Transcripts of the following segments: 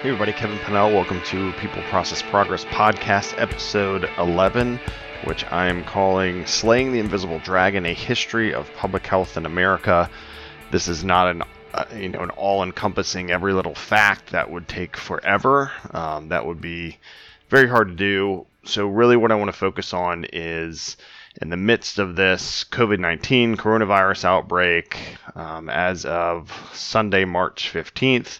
Hey everybody, Kevin Pannell. Welcome to People Process Progress Podcast, episode 11, which I am calling Slaying the Invisible Dragon, a history of public health in America. This is not an uh, you know an all-encompassing every little fact that would take forever. Um, that would be very hard to do. So really what I want to focus on is in the midst of this COVID-19 coronavirus outbreak um, as of Sunday, March 15th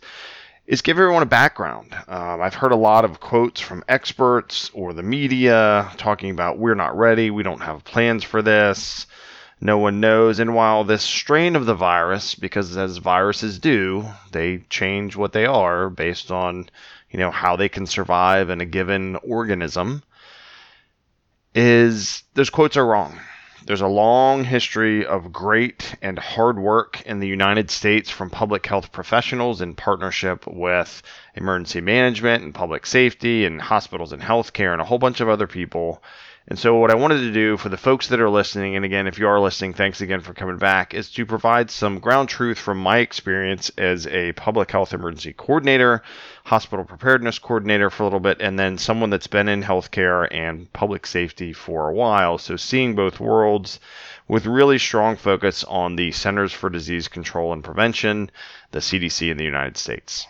is give everyone a background. Um, I've heard a lot of quotes from experts or the media talking about we're not ready, we don't have plans for this, no one knows. And while this strain of the virus, because as viruses do, they change what they are based on you know how they can survive in a given organism, is those quotes are wrong. There's a long history of great and hard work in the United States from public health professionals in partnership with emergency management and public safety and hospitals and healthcare and a whole bunch of other people. And so, what I wanted to do for the folks that are listening, and again, if you are listening, thanks again for coming back, is to provide some ground truth from my experience as a public health emergency coordinator, hospital preparedness coordinator for a little bit, and then someone that's been in healthcare and public safety for a while. So, seeing both worlds with really strong focus on the Centers for Disease Control and Prevention, the CDC in the United States.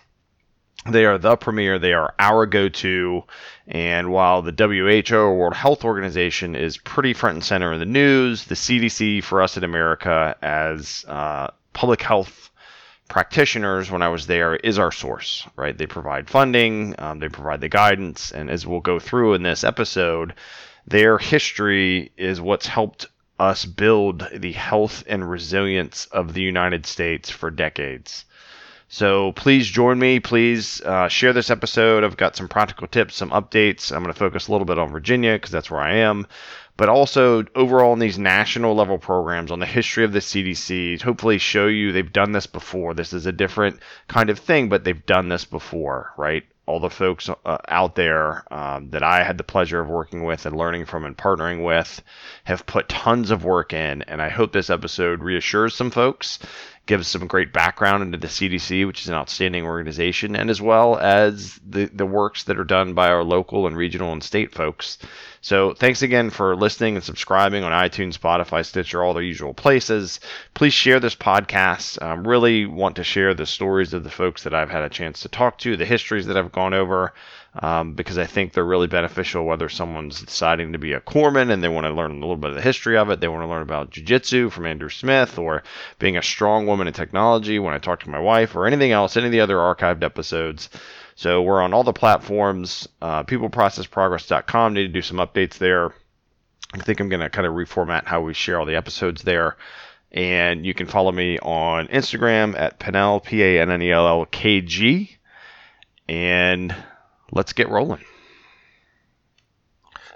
They are the premier. They are our go to. And while the WHO or World Health Organization is pretty front and center in the news, the CDC for us in America as uh, public health practitioners when I was there is our source, right? They provide funding, um, they provide the guidance, and as we'll go through in this episode, their history is what's helped us build the health and resilience of the United States for decades. So please join me. Please uh, share this episode. I've got some practical tips, some updates. I'm going to focus a little bit on Virginia because that's where I am, but also overall in these national level programs on the history of the CDC. Hopefully, show you they've done this before. This is a different kind of thing, but they've done this before, right? all the folks uh, out there um, that I had the pleasure of working with and learning from and partnering with have put tons of work in. And I hope this episode reassures some folks gives some great background into the CDC, which is an outstanding organization, and as well as the, the works that are done by our local and regional and state folks. So thanks again for listening and subscribing on iTunes, Spotify, Stitcher, all the usual places. Please share this podcast. Um, really want to share the stories of the folks that I've had a chance to talk to, the histories that I've gone over um, because I think they're really beneficial whether someone's deciding to be a corpsman and they want to learn a little bit of the history of it. They want to learn about jujitsu from Andrew Smith or being a strong woman in technology when I talk to my wife or anything else, any of the other archived episodes. So we're on all the platforms. Uh, peopleprocessprogress.com. Need to do some updates there. I think I'm going to kind of reformat how we share all the episodes there. And you can follow me on Instagram at Pannell, P A N N E L L K G. And let's get rolling.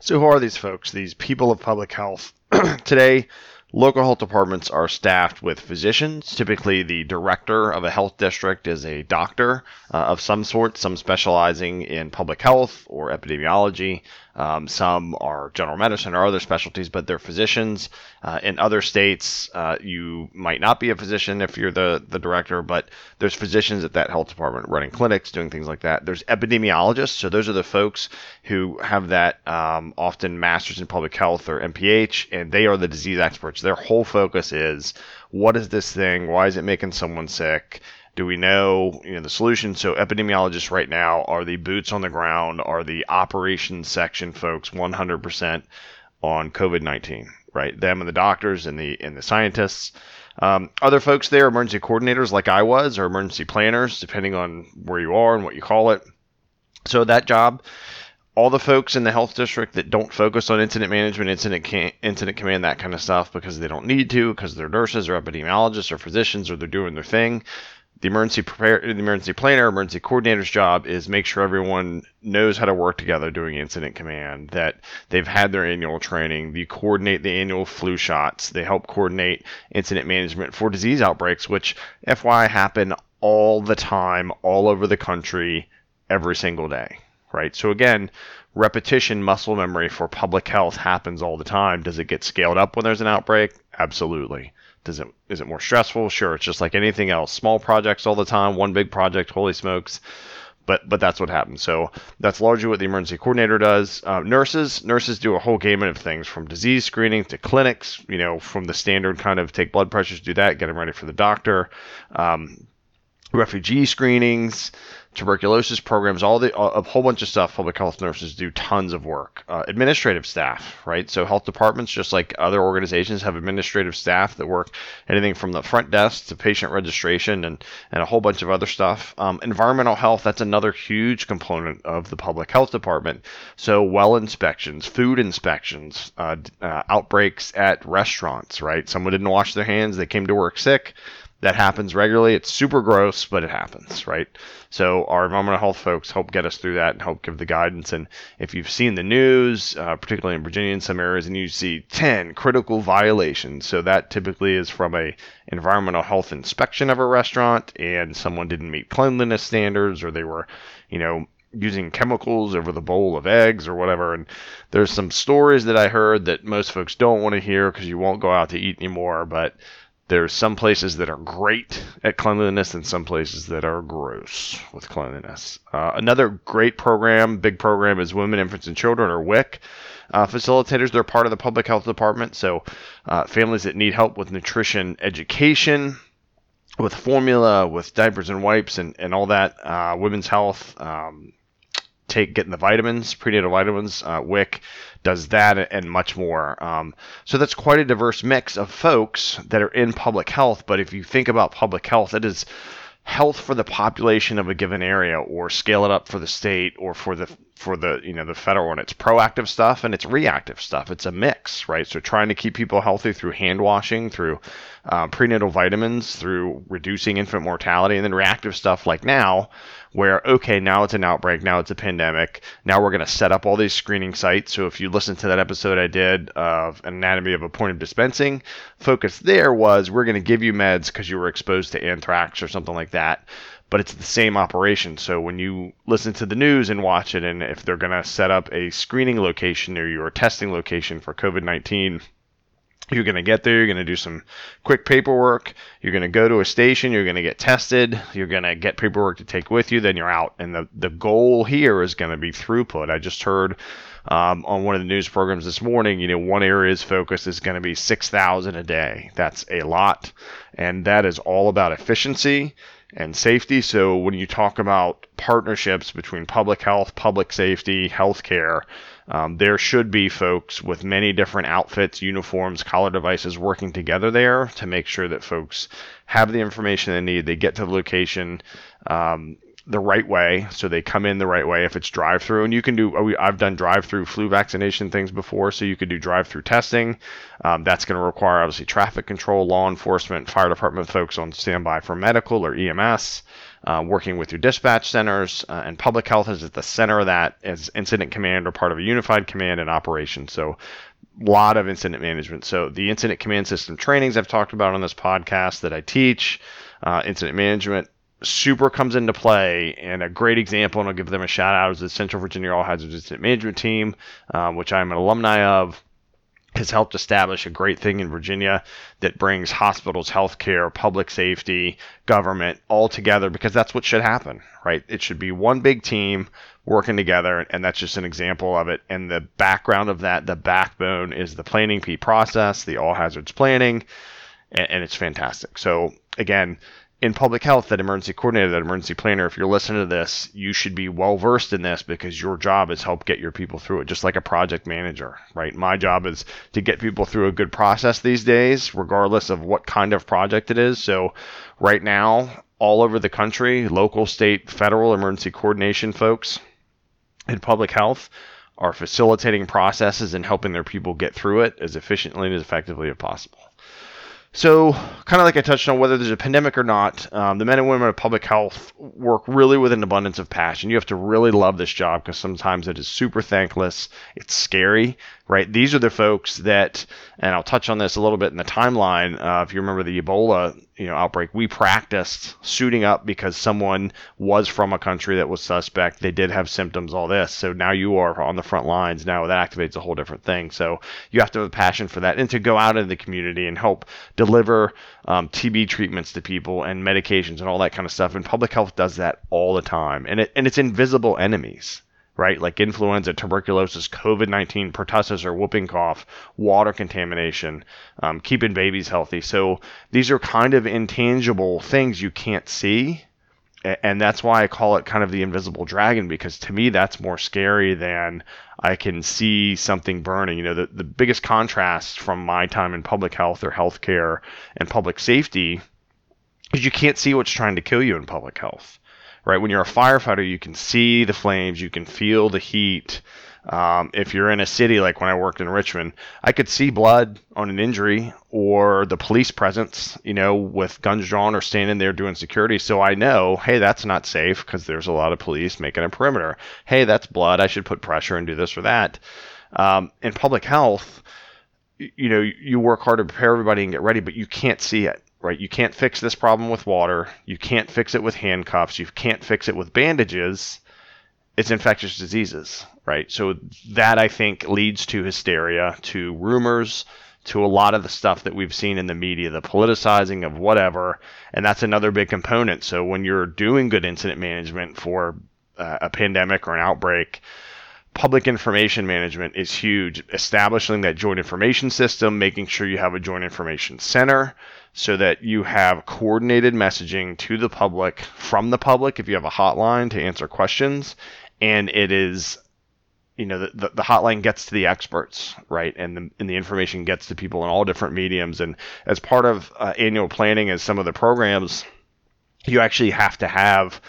So, who are these folks? These people of public health. Today, local health departments are staffed with physicians. Typically, the director of a health district is a doctor uh, of some sort, some specializing in public health or epidemiology. Um, some are general medicine or other specialties, but they're physicians. Uh, in other states, uh, you might not be a physician if you're the, the director, but there's physicians at that health department running clinics, doing things like that. There's epidemiologists, so those are the folks who have that um, often master's in public health or MPH, and they are the disease experts. Their whole focus is what is this thing? Why is it making someone sick? Do we know, you know the solution? So epidemiologists right now are the boots on the ground, are the operations section folks 100% on COVID-19, right? Them and the doctors and the and the scientists. Um, other folks there, emergency coordinators like I was, or emergency planners, depending on where you are and what you call it. So that job, all the folks in the health district that don't focus on incident management, incident can- incident command, that kind of stuff, because they don't need to, because they're nurses or epidemiologists or physicians or they're doing their thing the emergency prepare the emergency planner, emergency coordinator's job is make sure everyone knows how to work together doing incident command, that they've had their annual training, they coordinate the annual flu shots, they help coordinate incident management for disease outbreaks, which FY happen all the time, all over the country, every single day. Right? So again, repetition muscle memory for public health happens all the time. Does it get scaled up when there's an outbreak? Absolutely. Does it is it more stressful? Sure, it's just like anything else. Small projects all the time, one big project, holy smokes. but but that's what happens. So that's largely what the emergency coordinator does. Uh, nurses nurses do a whole gamut of things from disease screening to clinics. You know, from the standard kind of take blood pressures, do that, get them ready for the doctor. Um, refugee screenings, tuberculosis programs, all the a whole bunch of stuff. Public health nurses do tons of work. Uh, administrative staff, right? So health departments, just like other organizations, have administrative staff that work anything from the front desk to patient registration and and a whole bunch of other stuff. Um, environmental health, that's another huge component of the public health department. So well inspections, food inspections, uh, uh, outbreaks at restaurants, right? Someone didn't wash their hands, they came to work sick that happens regularly. It's super gross, but it happens, right? So our environmental health folks help get us through that and help give the guidance. And if you've seen the news, uh, particularly in Virginia in some areas, and you see 10 critical violations, so that typically is from a environmental health inspection of a restaurant, and someone didn't meet cleanliness standards, or they were, you know, using chemicals over the bowl of eggs or whatever. And there's some stories that I heard that most folks don't want to hear because you won't go out to eat anymore, but there's some places that are great at cleanliness and some places that are gross with cleanliness. Uh, another great program, big program, is Women, Infants, and Children, or WIC. Uh, facilitators, they're part of the public health department. So, uh, families that need help with nutrition education, with formula, with diapers and wipes, and, and all that, uh, women's health, um, take getting the vitamins, prenatal vitamins. Uh, WIC does that and much more. Um, so that's quite a diverse mix of folks that are in public health. But if you think about public health, it is health for the population of a given area, or scale it up for the state, or for the for the you know the federal one. It's proactive stuff and it's reactive stuff. It's a mix, right? So trying to keep people healthy through hand washing, through uh, prenatal vitamins, through reducing infant mortality, and then reactive stuff like now, where okay, now it's an outbreak, now it's a pandemic, now we're going to set up all these screening sites. So if you listen to that episode I did of anatomy of a point of dispensing, focus there was we're going to give you meds because you were exposed to anthrax or something like that but it's the same operation. So when you listen to the news and watch it, and if they're going to set up a screening location or your testing location for COVID 19, you're going to get there, you're going to do some quick paperwork, you're going to go to a station, you're going to get tested, you're going to get paperwork to take with you, then you're out. And the, the goal here is going to be throughput. I just heard um, on one of the news programs this morning, you know, one area's focus is going to be 6,000 a day. That's a lot. And that is all about efficiency and safety. So when you talk about partnerships between public health, public safety, healthcare, um, there should be folks with many different outfits, uniforms, collar devices working together there to make sure that folks have the information they need. They get to the location. Um, the right way, so they come in the right way. If it's drive-through, and you can do, oh, I've done drive-through flu vaccination things before, so you could do drive-through testing. Um, that's going to require obviously traffic control, law enforcement, fire department folks on standby for medical or EMS. Uh, working with your dispatch centers uh, and public health is at the center of that as incident command or part of a unified command and operation. So a lot of incident management. So the incident command system trainings I've talked about on this podcast that I teach, uh, incident management super comes into play. And a great example, and I'll give them a shout out, is the Central Virginia All Hazards Incident Management Team, um, which I'm an alumni of. Has helped establish a great thing in Virginia that brings hospitals, healthcare, public safety, government all together because that's what should happen, right? It should be one big team working together, and that's just an example of it. And the background of that, the backbone is the planning P process, the all hazards planning, and, and it's fantastic. So again, in public health, that emergency coordinator, that emergency planner, if you're listening to this, you should be well versed in this because your job is help get your people through it, just like a project manager, right? My job is to get people through a good process these days, regardless of what kind of project it is. So, right now, all over the country, local, state, federal emergency coordination folks in public health are facilitating processes and helping their people get through it as efficiently and as effectively as possible. So, kind of like I touched on, whether there's a pandemic or not, um, the men and women of public health work really with an abundance of passion. You have to really love this job because sometimes it is super thankless. It's scary, right? These are the folks that, and I'll touch on this a little bit in the timeline. Uh, if you remember the Ebola you know outbreak, we practiced suiting up because someone was from a country that was suspect. They did have symptoms, all this. So now you are on the front lines. Now that activates a whole different thing. So you have to have a passion for that and to go out in the community and help deliver um, TB treatments to people and medications and all that kind of stuff. And public health does that all the time. And it and it's invisible enemies right? Like influenza, tuberculosis, COVID 19, pertussis or whooping cough, water contamination, um, keeping babies healthy. So these are kind of intangible things you can't see. And that's why I call it kind of the invisible dragon because to me that's more scary than I can see something burning. You know, the, the biggest contrast from my time in public health or healthcare and public safety is you can't see what's trying to kill you in public health right? When you're a firefighter, you can see the flames, you can feel the heat. Um, if you're in a city like when I worked in Richmond, I could see blood on an injury or the police presence, you know, with guns drawn or standing there doing security. So I know, hey, that's not safe because there's a lot of police making a perimeter. Hey, that's blood. I should put pressure and do this or that. Um, in public health, you know, you work hard to prepare everybody and get ready, but you can't see it right? You can't fix this problem with water. You can't fix it with handcuffs. You can't fix it with bandages. It's infectious diseases, right? So that I think leads to hysteria, to rumors, to a lot of the stuff that we've seen in the media, the politicizing of whatever, and that's another big component. So when you're doing good incident management for uh, a pandemic or an outbreak, public information management is huge. Establishing that joint information system, making sure you have a joint information center so that you have coordinated messaging to the public from the public if you have a hotline to answer questions. And it is you know the, the, hotline gets to the experts right? And the, and the information gets to people in all different mediums. And as part of uh, annual planning as some of the programs you actually have to have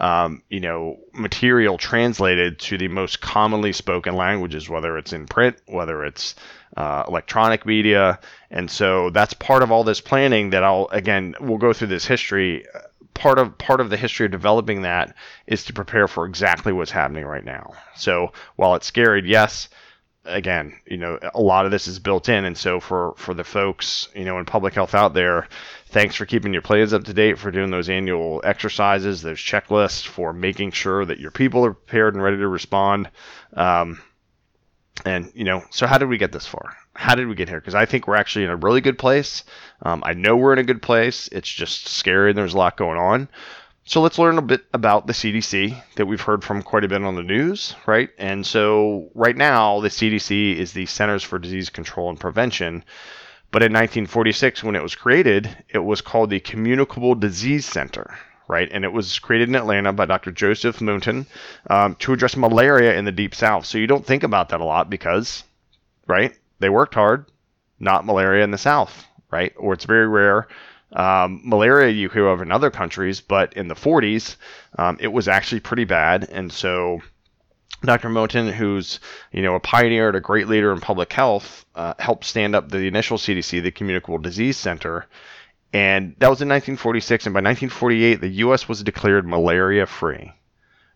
um, you know, material translated to the most commonly spoken languages, whether it's in print, whether it's uh, electronic media. And so that's part of all this planning that I'll, again, we'll go through this history. Part of part of the history of developing that is to prepare for exactly what's happening right now. So while it's scary, yes, again, you know, a lot of this is built in. And so for, for the folks, you know, in public health out there, thanks for keeping your plans up to date, for doing those annual exercises, those checklists, for making sure that your people are prepared and ready to respond. Um, and, you know, so how did we get this far? How did we get here? Because I think we're actually in a really good place. Um, I know we're in a good place. It's just scary and there's a lot going on. So let's learn a bit about the CDC that we've heard from quite a bit on the news, right? And so right now, the CDC is the Centers for Disease Control and Prevention. But in 1946, when it was created, it was called the Communicable Disease Center, right? And it was created in Atlanta by Dr. Joseph Mountin um, to address malaria in the Deep South. So you don't think about that a lot because, right? They worked hard, not malaria in the South, right? Or it's very rare um, malaria you hear of in other countries, but in the 40s, um, it was actually pretty bad. And so Dr. Mountin, who's you know a pioneer and a great leader in public health, uh, helped stand up the initial CDC, the Communicable Disease Center, and that was in 1946. And by 1948, the U.S. was declared malaria-free.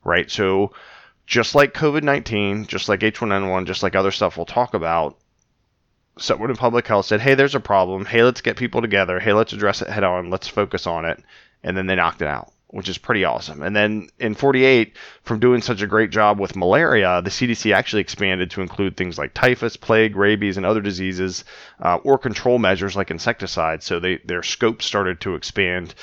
Right, so just like COVID-19, just like H1N1, just like other stuff we'll talk about, someone in public health said, "Hey, there's a problem. Hey, let's get people together. Hey, let's address it head on. Let's focus on it." And then they knocked it out, which is pretty awesome. And then in 48, from doing such a great job with malaria, the CDC actually expanded to include things like typhus, plague, rabies, and other diseases, uh, or control measures like insecticides. So they their scope started to expand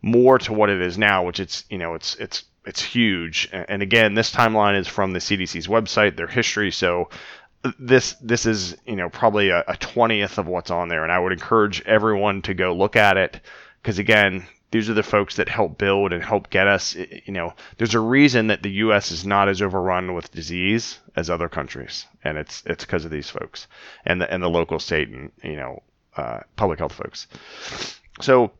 more to what it is now, which it's you know it's it's it's huge. And again, this timeline is from the CDC's website, their history. So this this is you know probably a twentieth of what's on there, and I would encourage everyone to go look at it because again, these are the folks that help build and help get us. You know, there's a reason that the U.S. is not as overrun with disease as other countries, and it's it's because of these folks and the and the local, state, and you know, uh, public health folks. So,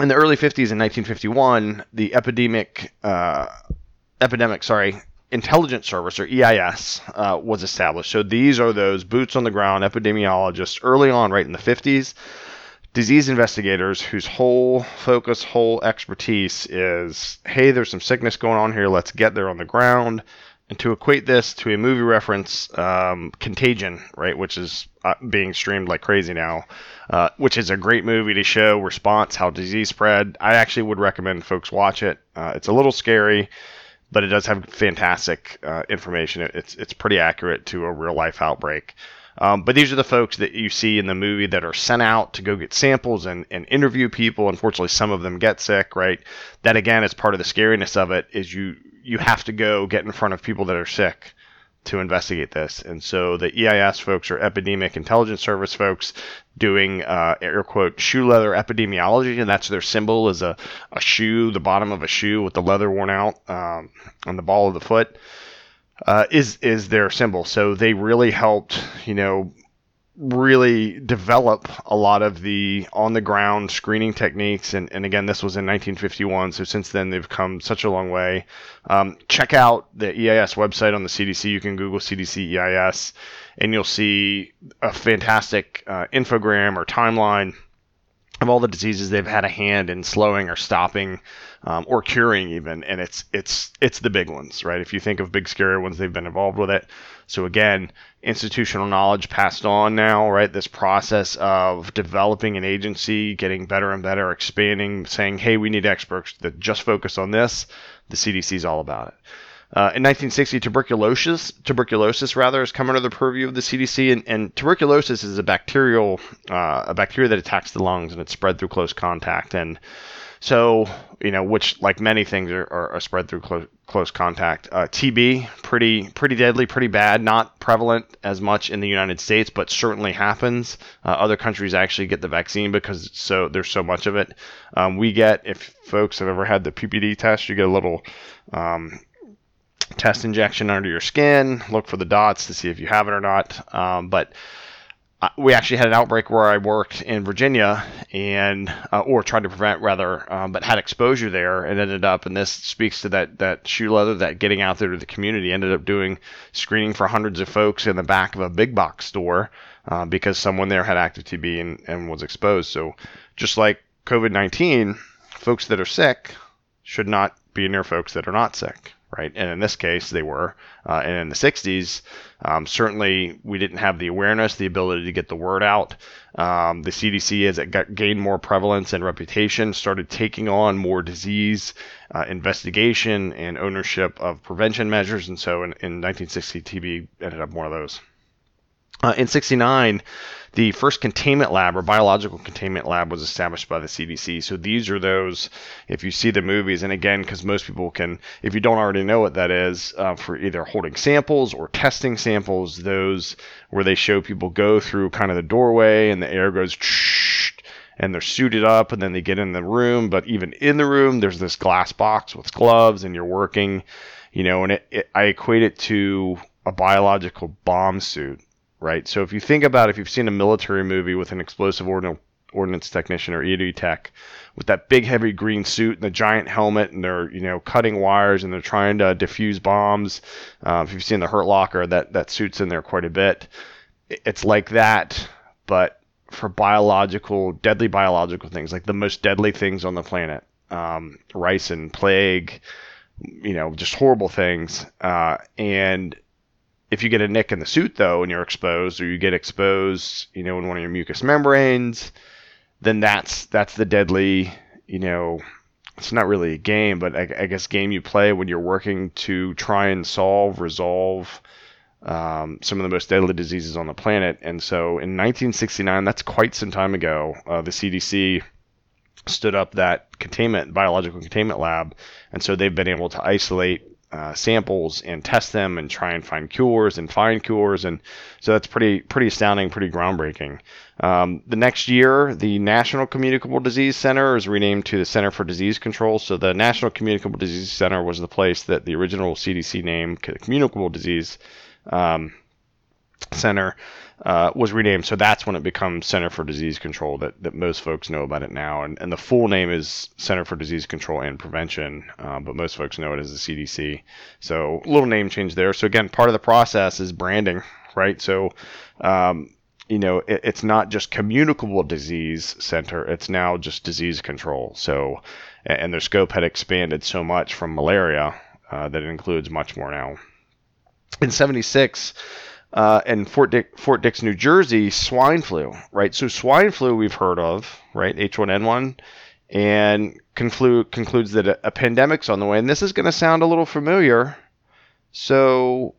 in the early 50s, in 1951, the epidemic uh, epidemic, sorry, intelligence service or EIS uh, was established. So these are those boots on the ground epidemiologists early on, right in the 50s, disease investigators whose whole focus, whole expertise is hey, there's some sickness going on here. Let's get there on the ground. And to equate this to a movie reference, um, Contagion, right, which is uh, being streamed like crazy now, uh, which is a great movie to show response, how disease spread. I actually would recommend folks watch it. Uh, it's a little scary, but it does have fantastic uh, information. It's it's pretty accurate to a real life outbreak. Um, but these are the folks that you see in the movie that are sent out to go get samples and, and interview people. Unfortunately, some of them get sick, right? That again is part of the scariness of it is you you have to go get in front of people that are sick to investigate this. And so the EIS folks are Epidemic Intelligence Service folks doing uh, air quote shoe leather epidemiology, and that's their symbol is a, a shoe, the bottom of a shoe with the leather worn out um, on the ball of the foot uh, is is their symbol. So they really helped, you know, really develop a lot of the on the ground screening techniques. And, and again, this was in 1951. So since then, they've come such a long way. Um, check out the EIS website on the CDC. You can Google CDC EIS and you'll see a fantastic uh, infogram or timeline of all the diseases they've had a hand in slowing or stopping um, or curing even and it's it's it's the big ones right? If you think of big scary ones they've been involved with it. So again institutional knowledge passed on now right? This process of developing an agency getting better and better expanding saying hey we need experts that just focus on this. The cdc is all about it. Uh, in 1960, tuberculosis, tuberculosis rather, has come under the purview of the CDC, and, and tuberculosis is a bacterial, uh, a bacteria that attacks the lungs, and it's spread through close contact. And so, you know, which like many things are, are, are spread through close, close contact. Uh, TB, pretty pretty deadly, pretty bad. Not prevalent as much in the United States, but certainly happens. Uh, other countries actually get the vaccine because so there's so much of it. Um, we get if folks have ever had the PPD test, you get a little um, test injection under your skin, look for the dots to see if you have it or not. Um, but we actually had an outbreak where I worked in Virginia and uh, or tried to prevent rather, um, but had exposure there and ended up. And this speaks to that that shoe leather that getting out there to the community ended up doing screening for hundreds of folks in the back of a big box store uh, because someone there had active TB and, and was exposed. So just like COVID nineteen, folks that are sick should not be near folks that are not sick right? And in this case, they were. Uh, and in the 60s, um, certainly we didn't have the awareness, the ability to get the word out. Um, the CDC, as it got, gained more prevalence and reputation, started taking on more disease uh, investigation and ownership of prevention measures. And so in, in 1960, TB ended up one of those. Uh, in 69, the first containment lab or biological containment lab was established by the CDC. So these are those, if you see the movies, and again, because most people can, if you don't already know what that is, uh, for either holding samples or testing samples, those where they show people go through kind of the doorway and the air goes and they're suited up and then they get in the room. But even in the room, there's this glass box with gloves and you're working, you know, and it, it I equate it to a biological bomb suit right? So if you think about if you've seen a military movie with an explosive ordnance, ordnance technician or EOD tech with that big heavy green suit and the giant helmet and they're you know cutting wires and they're trying to defuse bombs. Uh, if you've seen the Hurt Locker, that that suit's in there quite a bit. It's like that, but for biological, deadly biological things, like the most deadly things on the planet, um, ricin, plague, you know, just horrible things. Uh, and if you get a nick in the suit though and you're exposed or you get exposed you know in one of your mucous membranes then that's that's the deadly you know it's not really a game but I, I guess game you play when you're working to try and solve resolve um, some of the most deadly diseases on the planet. And so in 1969 that's quite some time ago uh, the cdc stood up that containment biological containment lab. And so they've been able to isolate uh, samples and test them and try and find cures and find cures. And so that's pretty pretty astounding pretty groundbreaking. Um, the next year the national communicable disease center is renamed to the center for disease control. So the national communicable disease center was the place that the original cdc name communicable disease um, center uh, was renamed. So that's when it becomes Center for Disease Control that, that most folks know about it now. And, and the full name is Center for Disease Control and Prevention, uh, but most folks know it as the CDC. So a little name change there. So again, part of the process is branding, right? So, um, you know, it, it's not just communicable disease center, it's now just disease control. So, and their scope had expanded so much from malaria uh, that it includes much more now. in 76 uh, in Fort, Dick, Fort Dix, New Jersey, swine flu, right? So swine flu we've heard of, right? H1N1, and conclude, concludes that a, a pandemic's on the way. And this is going to sound a little familiar. So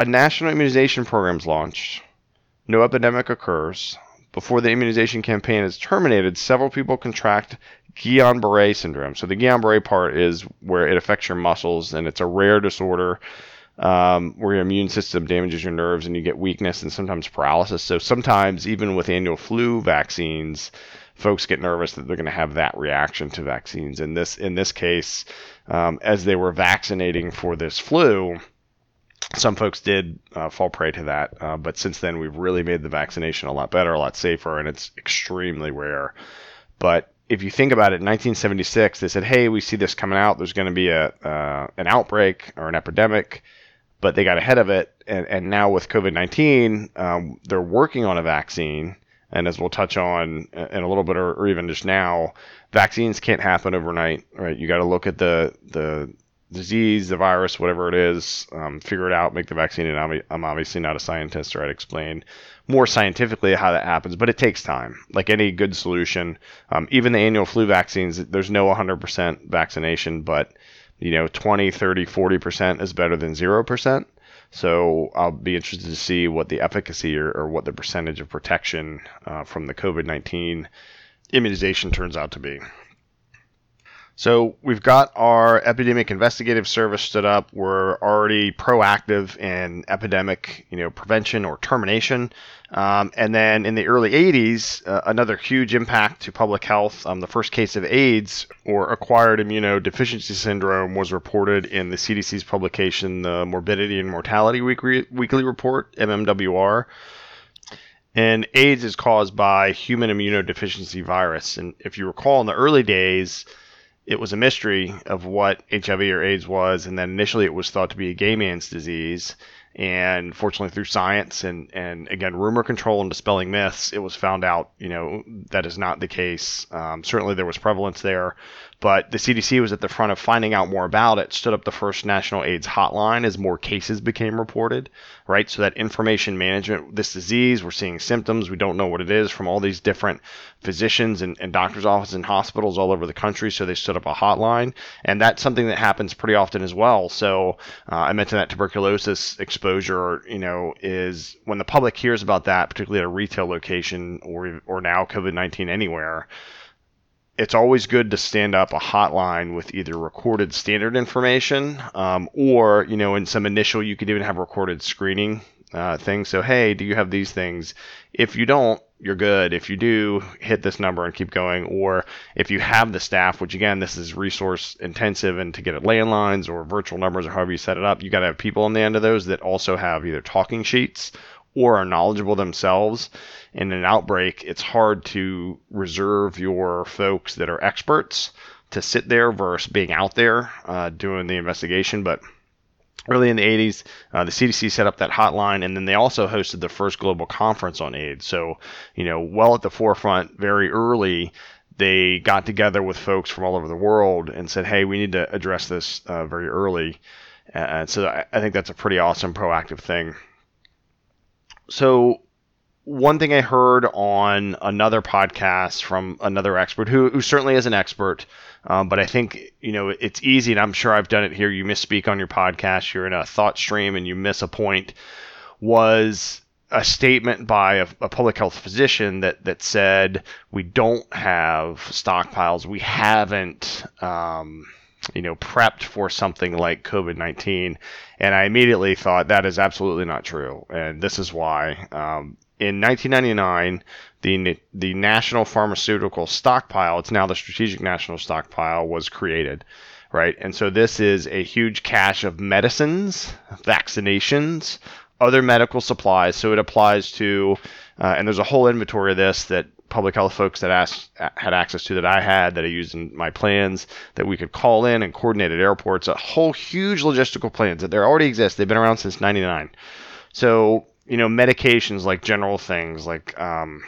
a national immunization program is launched. No epidemic occurs. Before the immunization campaign is terminated, several people contract Guillain-Barré syndrome. So the Guillain-Barré part is where it affects your muscles, and it's a rare disorder um, where your immune system damages your nerves and you get weakness and sometimes paralysis. So sometimes, even with annual flu vaccines, folks get nervous that they're going to have that reaction to vaccines. In this in this case, um, as they were vaccinating for this flu, some folks did uh, fall prey to that. Uh, but since then, we've really made the vaccination a lot better, a lot safer, and it's extremely rare. But if you think about it, in 1976, they said, "Hey, we see this coming out. There's going to be a uh, an outbreak or an epidemic." But they got ahead of it. And, and now with COVID 19, um, they're working on a vaccine. And as we'll touch on in a little bit, or, or even just now, vaccines can't happen overnight, right? You got to look at the the disease, the virus, whatever it is, um, figure it out, make the vaccine. And I'm obviously not a scientist, or I'd explain more scientifically how that happens, but it takes time. Like any good solution, um, even the annual flu vaccines, there's no 100% vaccination, but you know 20 30 40% is better than 0% so i'll be interested to see what the efficacy or, or what the percentage of protection uh, from the covid-19 immunization turns out to be so we've got our epidemic investigative service stood up. We're already proactive in epidemic, you know, prevention or termination. Um, and then in the early 80s, uh, another huge impact to public health. Um, the first case of AIDS or acquired immunodeficiency syndrome was reported in the CDC's publication, the Morbidity and Mortality Weekly, Weekly Report, MMWR. And AIDS is caused by human immunodeficiency virus. And if you recall, in the early days, it was a mystery of what HIV or AIDS was, and then initially it was thought to be a gay man's disease. And fortunately, through science and, and again, rumor control and dispelling myths, it was found out, you know, that is not the case. Um, certainly, there was prevalence there, but the CDC was at the front of finding out more about it, stood up the first national AIDS hotline as more cases became reported, right? So that information management, this disease, we're seeing symptoms, we don't know what it is from all these different physicians and, and doctors' offices and hospitals all over the country. So they stood up a hotline, and that's something that happens pretty often as well. So uh, I mentioned that tuberculosis exposure, you know, is when the public hears about that, particularly at a retail location or or now COVID nineteen anywhere it's always good to stand up a hotline with either recorded standard information um, or, you know, in some initial, you could even have recorded screening uh, things. So, hey, do you have these things? If you don't, you're good. If you do, hit this number and keep going. Or if you have the staff, which again, this is resource intensive, and to get it landlines or virtual numbers or however you set it up, you got to have people on the end of those that also have either talking sheets or are knowledgeable themselves in an outbreak, it's hard to reserve your folks that are experts to sit there versus being out there uh, doing the investigation. But early in the 80s, uh, the CDC set up that hotline, and then they also hosted the first global conference on AIDS. So, you know, well at the forefront, very early, they got together with folks from all over the world and said, hey, we need to address this uh, very early. And so I, I think that's a pretty awesome proactive thing. So one thing I heard on another podcast from another expert who, who certainly is an expert, um, but I think you know it's easy, and I'm sure I've done it here. You misspeak on your podcast, you're in a thought stream, and you miss a point. Was a statement by a, a public health physician that that said we don't have stockpiles, we haven't. Um, you know, prepped for something like COVID 19. And I immediately thought that is absolutely not true. And this is why. Um, in 1999, the, the National Pharmaceutical Stockpile, it's now the Strategic National Stockpile, was created, right? And so this is a huge cache of medicines, vaccinations, other medical supplies. So it applies to, uh, and there's a whole inventory of this that public health folks that asked, had access to that I had that I used in my plans that we could call in and coordinate at airports. A whole huge logistical plans that there already exist. They've been around since '99. So you know medications like general things like um,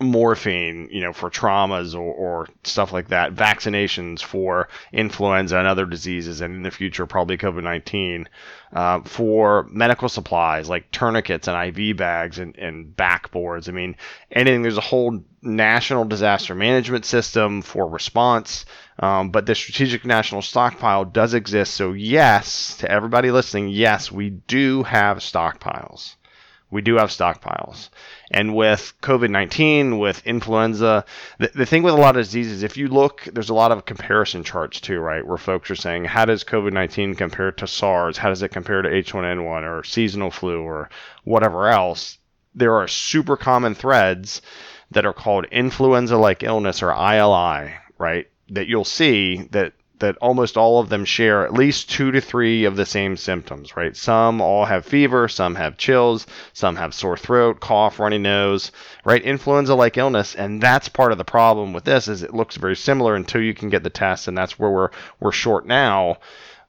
morphine, you know, for traumas or, or, stuff like that, vaccinations for influenza and other diseases, and in the future, probably COVID 19, uh, for medical supplies like tourniquets and IV bags and, and backboards. I mean, anything, there's a whole national disaster management system for response, um, but the strategic national stockpile does exist. So, yes, to everybody listening, yes, we do have stockpiles we do have stockpiles. And with COVID 19, with influenza, the, the thing with a lot of diseases, if you look, there's a lot of comparison charts too, right? Where folks are saying, how does COVID 19 compare to SARS? How does it compare to H1N1 or seasonal flu or whatever else? There are super common threads that are called influenza like illness or ILI, right? That you'll see that that almost all of them share at least two to three of the same symptoms, right? Some all have fever, some have chills, some have sore throat, cough, runny nose, right? Influenza like illness, and that's part of the problem with this is it looks very similar until you can get the test, and that's where we're we're short now.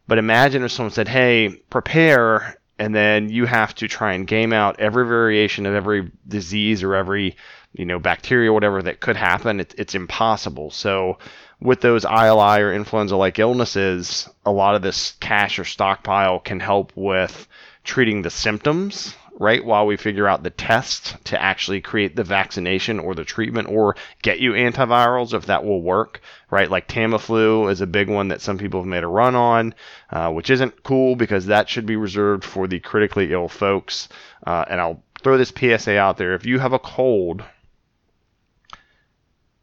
But imagine if someone said, "Hey, prepare," and then you have to try and game out every variation of every disease or every you know bacteria, whatever that could happen. It, it's impossible. So with those ILI or influenza like illnesses, a lot of this cache or stockpile can help with treating the symptoms, right? While we figure out the test to actually create the vaccination or the treatment or get you antivirals if that will work, right? Like Tamiflu is a big one that some people have made a run on, uh, which isn't cool because that should be reserved for the critically ill folks. Uh, and I'll throw this PSA out there. If you have a cold,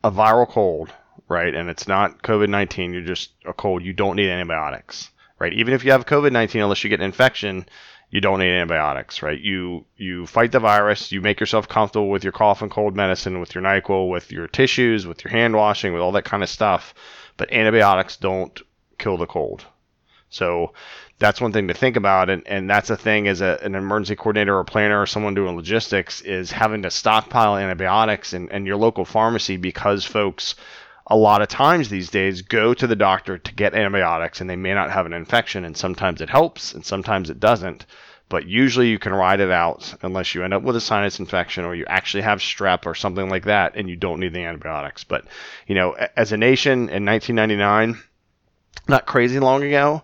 a viral cold, right? And it's not COVID 19, you're just a cold, you don't need antibiotics, right? Even if you have COVID 19, unless you get an infection, you don't need antibiotics, right? You you fight the virus, you make yourself comfortable with your cough and cold medicine, with your NyQuil, with your tissues, with your hand washing, with all that kind of stuff. But antibiotics don't kill the cold. So that's one thing to think about and, and that's a thing as a, an emergency coordinator or planner or someone doing logistics is having to stockpile antibiotics in, in your local pharmacy because folks a lot of times these days go to the doctor to get antibiotics and they may not have an infection and sometimes it helps and sometimes it doesn't. But usually you can ride it out unless you end up with a sinus infection or you actually have strep or something like that and you don't need the antibiotics. But you know as a nation in 1999 not crazy long ago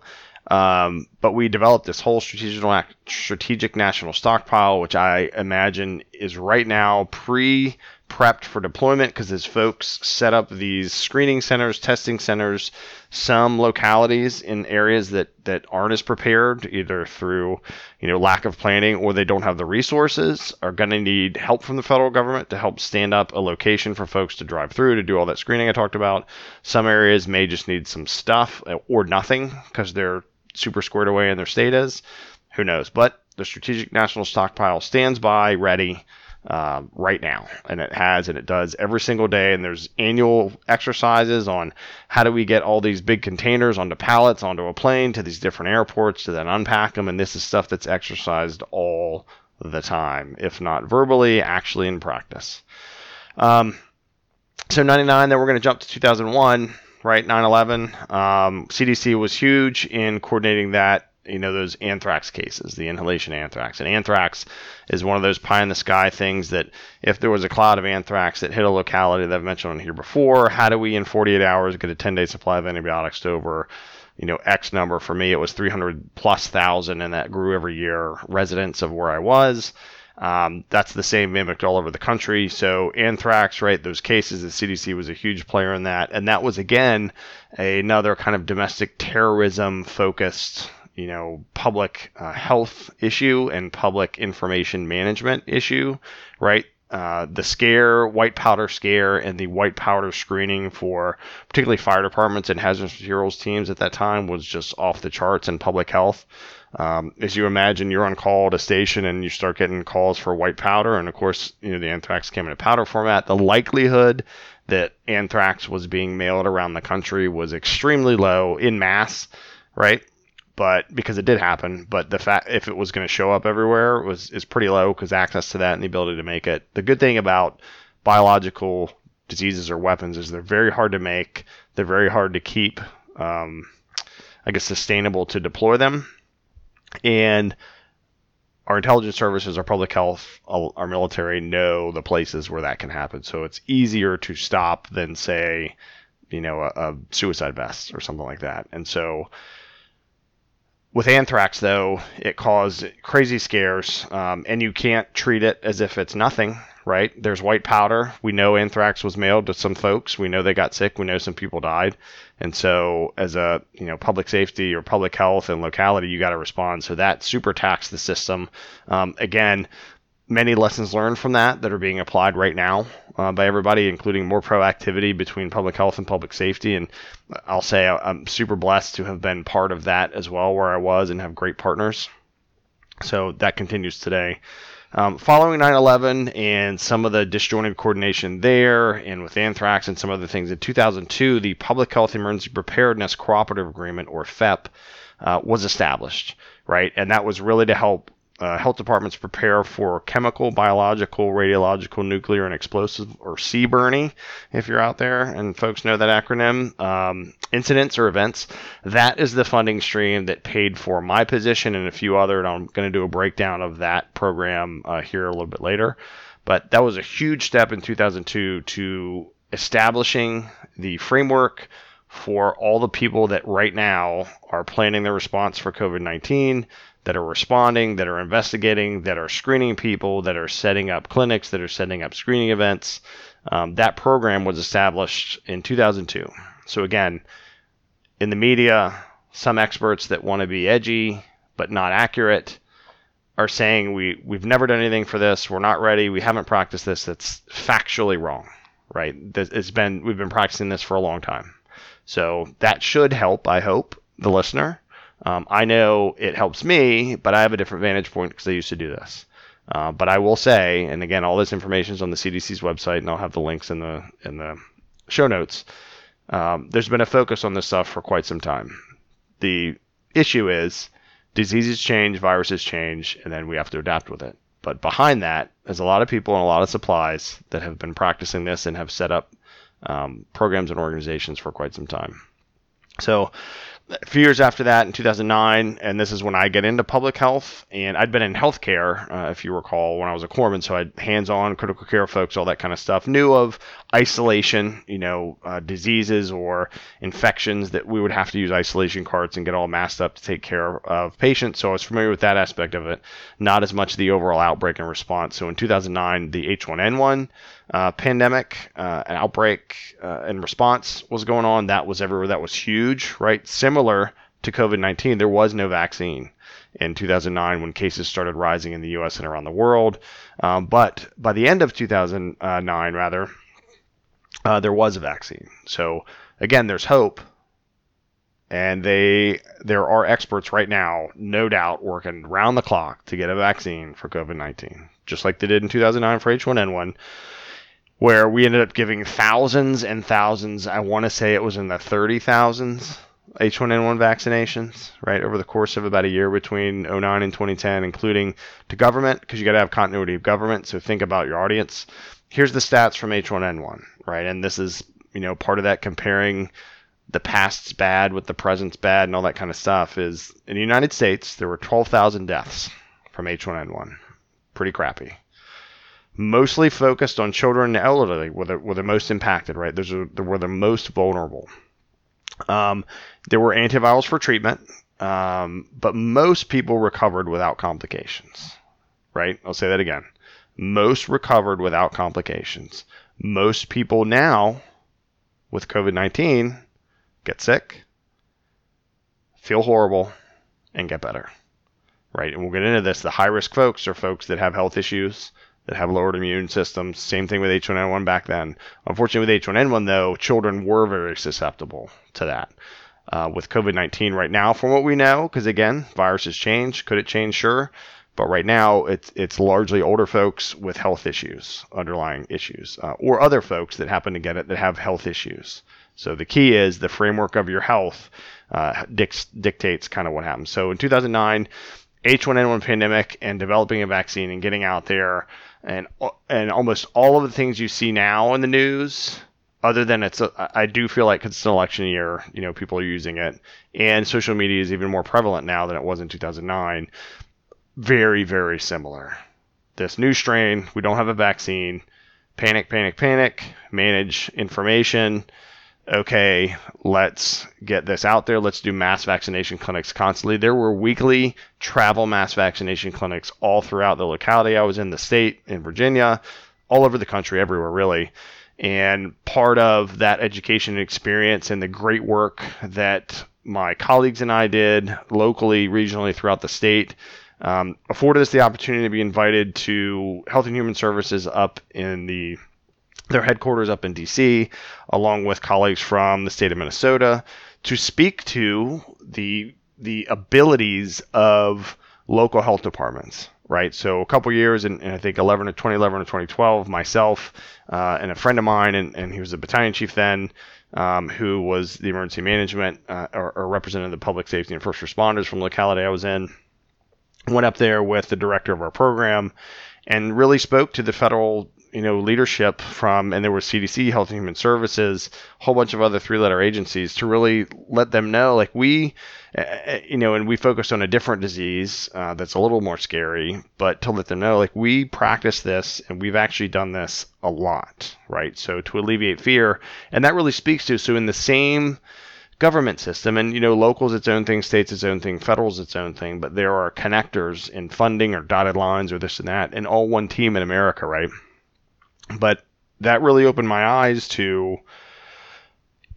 um, but we developed this whole strategic strategic national stockpile which i imagine is right now pre prepped for deployment because as folks set up these screening centers, testing centers, some localities in areas that, that aren't as prepared, either through you know lack of planning or they don't have the resources, are going to need help from the federal government to help stand up a location for folks to drive through to do all that screening I talked about. Some areas may just need some stuff uh, or nothing because they're super squared away in their state is. Who knows? But the Strategic National Stockpile stands by, ready um, right now, and it has and it does every single day. And there's annual exercises on how do we get all these big containers onto pallets, onto a plane, to these different airports, to then unpack them. And this is stuff that's exercised all the time, if not verbally, actually in practice. Um, so 99, then we're going to jump to 2001, right? 9 11. Um, CDC was huge in coordinating that you know those anthrax cases, the inhalation anthrax. And anthrax is one of those pie in the sky things that if there was a cloud of anthrax that hit a locality that I've mentioned on here before, how do we in 48 hours get a 10 day supply of antibiotics to over you know X number? For me, it was 300 plus thousand, and that grew every year. Residents of where I was. Um, that's the same mimicked all over the country. So anthrax, right? Those cases, the CDC was a huge player in that, and that was again another kind of domestic terrorism focused you know, public uh, health issue and public information management issue, right? Uh, the scare, white powder scare, and the white powder screening for particularly fire departments and hazardous materials teams at that time was just off the charts in public health. Um, as you imagine, you're on call at a station and you start getting calls for white powder, and of course, you know the anthrax came in a powder format. The likelihood that anthrax was being mailed around the country was extremely low in mass, right? But because it did happen, but the fact if it was going to show up everywhere was is pretty low because access to that and the ability to make it. The good thing about biological diseases or weapons is they're very hard to make. They're very hard to keep. Um, I guess sustainable to deploy them, and our intelligence services, our public health, our military know the places where that can happen. So it's easier to stop than say, you know, a, a suicide vest or something like that. And so with anthrax, though, it caused crazy scares, um, and you can't treat it as if it's nothing, right? There's white powder. We know anthrax was mailed to some folks. We know they got sick. We know some people died. And so, as a you know public safety or public health and locality, you got to respond. So that super taxed the system. Um, again, many lessons learned from that that are being applied right now uh, by everybody, including more proactivity between public health and public safety. And I'll say I'm super blessed to have been part of that as well, where I was and have great partners. So that continues today. Um, following 9 11 and some of the disjointed coordination there, and with anthrax and some other things, in 2002, the Public Health Emergency Preparedness Cooperative Agreement, or PHEP, uh, was established, right? And that was really to help uh, health departments prepare for chemical, biological, radiological, nuclear, and explosive, or CBRNE, if you're out there and folks know that acronym, um, incidents or events. That is the funding stream that paid for my position and a few other, and I'm going to do a breakdown of that program uh, here a little bit later. But that was a huge step in 2002 to establishing the framework for all the people that right now are planning their response for COVID 19 that are responding, that are investigating, that are screening people, that are setting up clinics, that are setting up screening events. Um, that program was established in 2002. So, again, in the media, some experts that want to be edgy but not accurate are saying we, we've never done anything for this, we're not ready, we haven't practiced this. That's factually wrong, right? It's been, we've been practicing this for a long time. So that should help, I hope, the listener. Um, I know it helps me, but I have a different vantage point because I used to do this. Uh, but I will say, and again, all this information is on the CDC's website, and I'll have the links in the in the show notes. Um, there's been a focus on this stuff for quite some time. The issue is diseases change, viruses change, and then we have to adapt with it. But behind that, there's a lot of people and a lot of supplies that have been practicing this and have set up um, programs and organizations for quite some time. So a few years after that, in 2009, and this is when I get into public health, and I'd been in healthcare, uh, if you recall, when I was a corpsman, so I had hands-on critical care folks, all that kind of stuff. Knew of isolation, you know, uh, diseases or infections that we would have to use isolation carts and get all masked up to take care of patients. So I was familiar with that aspect of it, not as much the overall outbreak and response. So in 2009, the H1N1 uh, pandemic, uh, an outbreak uh, and response was going on. That was everywhere. That was huge, right? Similar to COVID 19, there was no vaccine in 2009 when cases started rising in the US and around the world. Um, but by the end of 2009, rather, uh, there was a vaccine. So again, there's hope. And they, there are experts right now, no doubt, working round the clock to get a vaccine for COVID 19, just like they did in 2009 for H1N1 where we ended up giving thousands and thousands. I want to say it was in the 30,000s H1N1 vaccinations, right, over the course of about a year between 09 and 2010, including to government, because you got to have continuity of government. So think about your audience. Here's the stats from H1N1, right? And this is, you know, part of that comparing the past's bad with the present's bad and all that kind of stuff is in the United States, there were 12,000 deaths from H1N1. Pretty crappy mostly focused on children and elderly were the, were the most impacted, right? Those are, were the most vulnerable. Um, there were antivirals for treatment, um, but most people recovered without complications, right? I'll say that again. Most recovered without complications. Most people now with COVID 19 get sick, feel horrible, and get better, right? And we'll get into this. The high risk folks are folks that have health issues that have lowered immune systems. Same thing with H1N1 back then. Unfortunately, with H1N1, though, children were very susceptible to that. Uh, with COVID 19 right now, from what we know, because again, viruses change. Could it change? Sure. But right now, it's it's largely older folks with health issues, underlying issues, uh, or other folks that happen to get it that have health issues. So the key is the framework of your health uh, dictates kind of what happens. So in 2009, H1N1 pandemic and developing a vaccine and getting out there and and almost all of the things you see now in the news other than it's a, I do feel like it's an election year, you know, people are using it and social media is even more prevalent now than it was in 2009. Very, very similar. This new strain, we don't have a vaccine. Panic, panic, panic. Manage information. Okay, let's get this out there. Let's do mass vaccination clinics constantly. There were weekly travel mass vaccination clinics all throughout the locality I was in, the state, in Virginia, all over the country, everywhere really. And part of that education experience and the great work that my colleagues and I did locally, regionally throughout the state um, afforded us the opportunity to be invited to Health and Human Services up in the their headquarters up in DC, along with colleagues from the state of Minnesota, to speak to the the abilities of local health departments right? So a couple years, in, I think 11 to 2011 or 2012, myself uh, and a friend of mine, and, and he was the battalion chief then, um, who was the emergency management uh, or, or represented the public safety and first responders from the locality I was in. Went up there with the director of our program and really spoke to the federal you know leadership from and there was CDC Health and Human Services a whole bunch of other three letter agencies to really let them know like we uh, you know and we focused on a different disease uh, that's a little more scary but to let them know like we practice this and we've actually done this a lot right? So to alleviate fear and that really speaks to so in the same government system and you know locals its own thing states its own thing federal's its own thing but there are connectors in funding or dotted lines or this and that and all one team in america right but that really opened my eyes to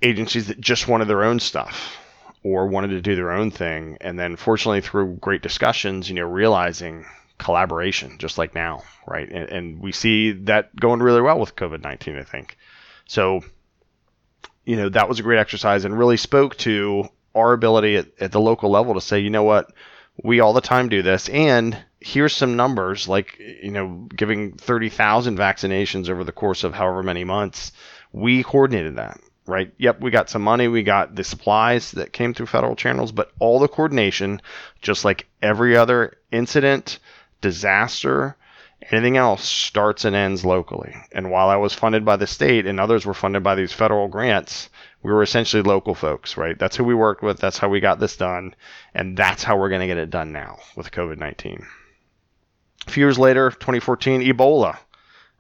agencies that just wanted their own stuff or wanted to do their own thing. And then, fortunately, through great discussions, you know, realizing collaboration, just like now, right? And, and we see that going really well with COVID 19, I think. So, you know, that was a great exercise and really spoke to our ability at, at the local level to say, you know what, we all the time do this. And here's some numbers like you know giving 30,000 vaccinations over the course of however many months we coordinated that right yep we got some money we got the supplies that came through federal channels but all the coordination just like every other incident disaster anything else starts and ends locally. And while i was funded by the state and others were funded by these federal grants we were essentially local folks right? That's who we worked with. That's how we got this done. And that's how we're going to get it done now with covid-19 a few years later, 2014, Ebola,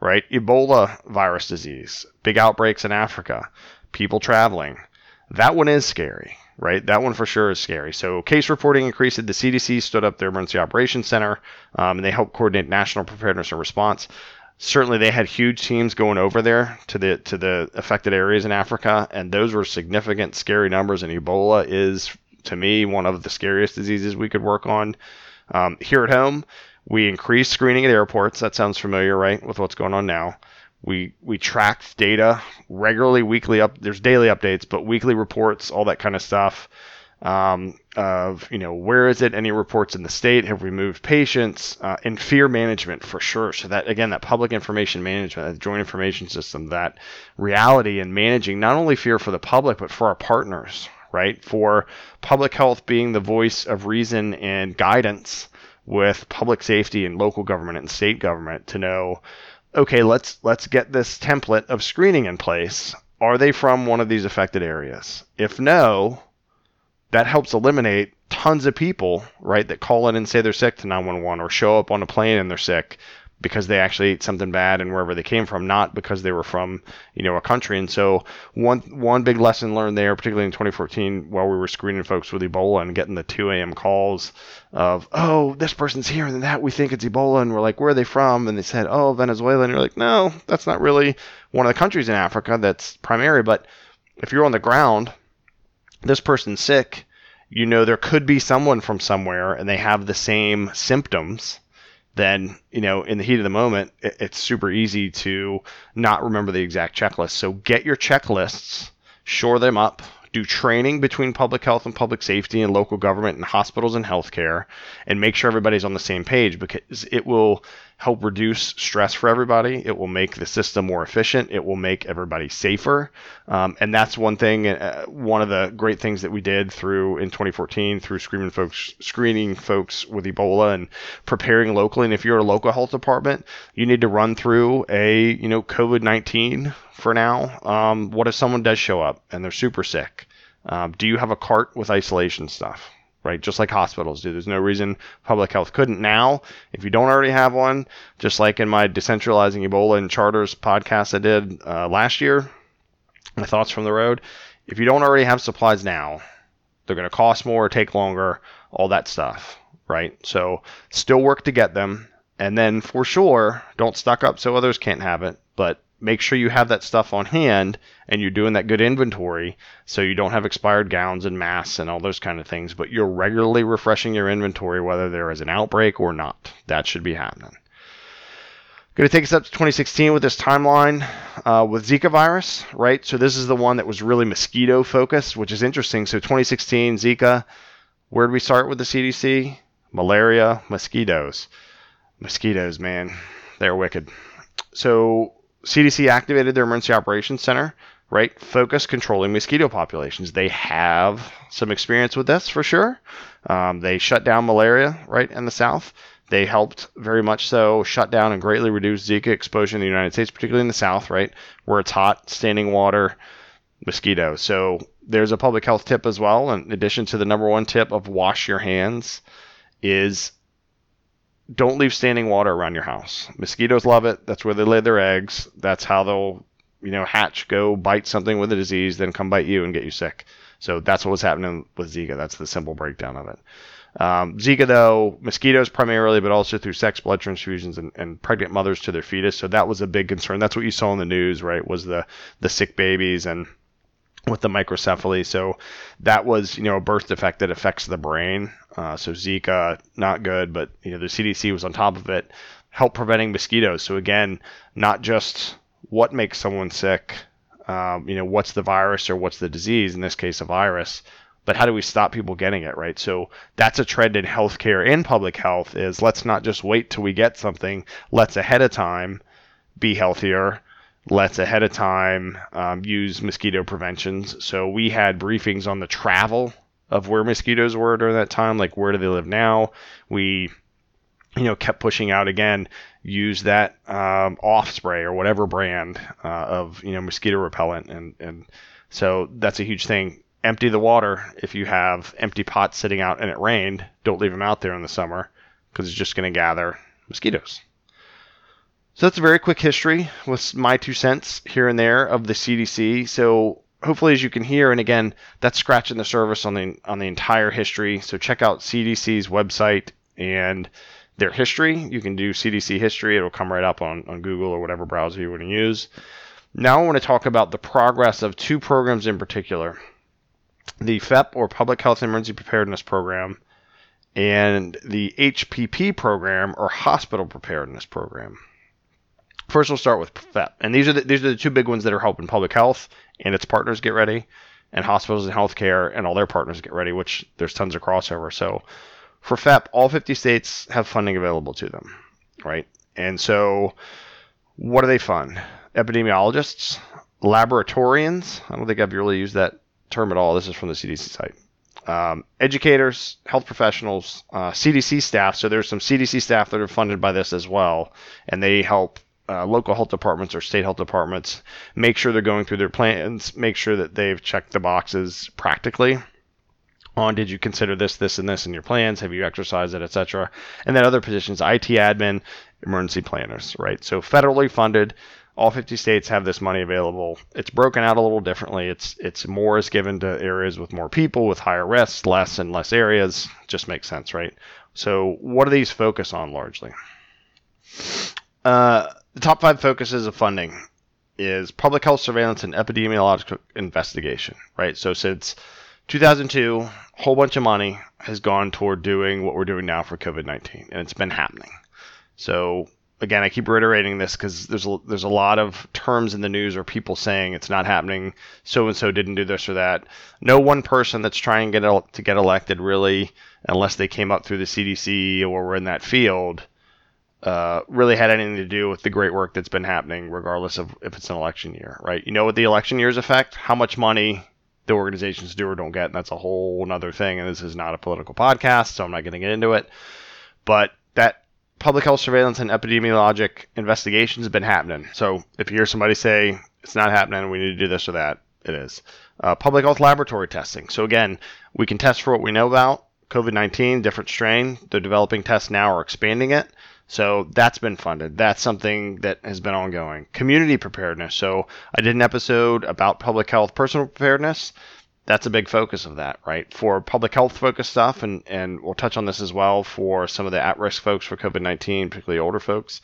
right? Ebola virus disease, big outbreaks in Africa, people traveling. That one is scary, right? That one for sure is scary. So case reporting increased. The CDC stood up their emergency operations center, um, and they helped coordinate national preparedness and response. Certainly, they had huge teams going over there to the to the affected areas in Africa, and those were significant, scary numbers. And Ebola is, to me, one of the scariest diseases we could work on. Um, here at home, we increased screening at airports. That sounds familiar, right, with what's going on now. We we tracked data regularly, weekly up. There's daily updates, but weekly reports, all that kind of stuff. Um, of you know where is it? Any reports in the state? Have we moved patients? Uh, and fear management for sure. So that again, that public information management, that joint information system, that reality and managing not only fear for the public but for our partners, right? For public health being the voice of reason and guidance with public safety and local government and state government to know okay let's let's get this template of screening in place. Are they from one of these affected areas? If no that helps eliminate tons of people right that call in and say they're sick to 911 or show up on a plane and they're sick because they actually ate something bad and wherever they came from, not because they were from you know a country. And so one one big lesson learned there, particularly in 2014, while we were screening folks with Ebola and getting the 2 a.m. calls of oh this person's here and that we think it's Ebola and we're like where are they from and they said oh Venezuela and you're like no that's not really one of the countries in Africa that's primary but if you're on the ground this person's sick you know there could be someone from somewhere and they have the same symptoms then you know in the heat of the moment it, it's super easy to not remember the exact checklist. So get your checklists shore them up do training between public health and public safety and local government and hospitals and healthcare and make sure everybody's on the same page because it will help reduce stress for everybody. It will make the system more efficient. It will make everybody safer. Um, and that's one thing, uh, one of the great things that we did through in 2014 through screening folks, screening folks with Ebola and preparing locally. And if you're a local health department, you need to run through a, you know, COVID-19 for now. Um, what if someone does show up and they're super sick? Um, do you have a cart with isolation stuff? Right? Just like hospitals do. There's no reason public health couldn't now. If you don't already have one, just like in my decentralizing Ebola and charters podcast I did uh, last year, my thoughts from the road. If you don't already have supplies now, they're going to cost more, take longer, all that stuff, right? So still work to get them. And then for sure, don't stock up so others can't have it, but make sure you have that stuff on hand and you're doing that good inventory so you don't have expired gowns and masks and all those kind of things, but you're regularly refreshing your inventory whether there is an outbreak or not. That should be happening. Going to take us up to 2016 with this timeline uh, with Zika virus, right? So this is the one that was really mosquito focused, which is interesting. So 2016 Zika, where did we start with the CDC? Malaria, mosquitoes. Mosquitoes, man, they're wicked. So CDC activated their emergency operations center, right? Focus controlling mosquito populations. They have some experience with this for sure. Um, they shut down malaria, right, in the South. They helped very much so shut down and greatly reduce Zika exposure in the United States, particularly in the South, right, where it's hot, standing water, mosquitoes. So there's a public health tip as well. In addition to the number one tip of wash your hands, is don't leave standing water around your house. Mosquitoes love it. That's where they lay their eggs. That's how they'll, you know, hatch, go bite something with a disease, then come bite you and get you sick. So that's what was happening with Zika. That's the simple breakdown of it. Um, Zika, though, mosquitoes primarily, but also through sex, blood transfusions, and, and, pregnant mothers to their fetus. So that was a big concern. That's what you saw in the news, right? Was the the sick babies and with the microcephaly. So that was, you know, a birth defect that affects the brain. Uh, so Zika, not good, but you know the CDC was on top of it, help preventing mosquitoes. So again, not just what makes someone sick, um, you know, what's the virus or what's the disease? In this case, a virus. But how do we stop people getting it, right? So that's a trend in healthcare and public health is let's not just wait till we get something. Let's ahead of time be healthier let's ahead of time um, use mosquito preventions. So we had briefings on the travel of where mosquitoes were during that time, like where do they live now. We, you know, kept pushing out again, use that um, off spray or whatever brand uh, of you know mosquito repellent, and and so that's a huge thing. Empty the water if you have empty pots sitting out and it rained. Don't leave them out there in the summer because it's just going to gather mosquitoes. So that's a very quick history with my two cents here and there of the CDC. So hopefully, as you can hear, and again, that's scratching the surface on the on the entire history. So check out CDC's website and their history. You can do CDC history; it'll come right up on on Google or whatever browser you want to use. Now I want to talk about the progress of two programs in particular: the PHEP or Public Health Emergency Preparedness Program, and the HPP program or Hospital Preparedness Program. First, we'll start with PHEP, and these are the, these are the two big ones that are helping public health and its partners get ready, and hospitals and healthcare and all their partners get ready. Which there's tons of crossover. So, for PHEP, all 50 states have funding available to them, right? And so, what do they fund? Epidemiologists, laboratorians. I don't think I've really used that term at all. This is from the CDC site. Um, educators, health professionals, uh, CDC staff. So there's some CDC staff that are funded by this as well, and they help uh, local health departments or state health departments make sure they're going through their plans, make sure that they've checked the boxes practically on did you consider this, this, and this in your plans? Have you exercised it, etc. And then other positions, IT admin, emergency planners, right? So federally funded. All 50 states have this money available. It's broken out a little differently. It's it's more is given to areas with more people with higher risks, less and less areas. Just makes sense, right? So what do these focus on largely? Uh, the top five focuses of funding is public health surveillance and epidemiological investigation, right? So since 2002, a whole bunch of money has gone toward doing what we're doing now for COVID-19, and it's been happening. So again, I keep reiterating this because there's a, there's a lot of terms in the news or people saying it's not happening. So and so didn't do this or that. No one person that's trying to get to get elected really, unless they came up through the CDC or were in that field, uh, really had anything to do with the great work that's been happening, regardless of if it's an election year, right? You know what the election years affect? How much money the organizations do or don't get, and that's a whole other thing. And this is not a political podcast, so I'm not going to get into it. But that public health surveillance and epidemiologic investigations have been happening. So if you hear somebody say it's not happening, we need to do this or that, it is. Uh, public health laboratory testing. So again, we can test for what we know about COVID 19, different strain. They're developing tests now or expanding it. So that's been funded. That's something that has been ongoing. Community preparedness. So I did an episode about public health, personal preparedness. That's a big focus of that, right? For public health focused stuff, and, and we'll touch on this as well for some of the at risk folks for COVID 19, particularly older folks.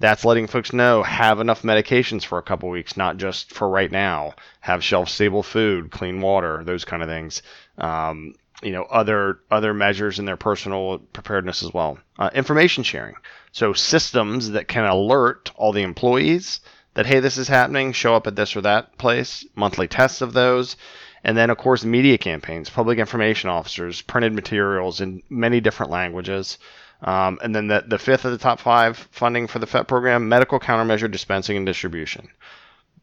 That's letting folks know have enough medications for a couple weeks, not just for right now. Have shelf stable food, clean water, those kind of things. Um, you know other other measures in their personal preparedness as well. Uh, information sharing, so systems that can alert all the employees that hey this is happening, show up at this or that place, monthly tests of those, and then of course media campaigns, public information officers, printed materials in many different languages. Um, and then the, the fifth of the top five funding for the PHEP program, medical countermeasure dispensing and distribution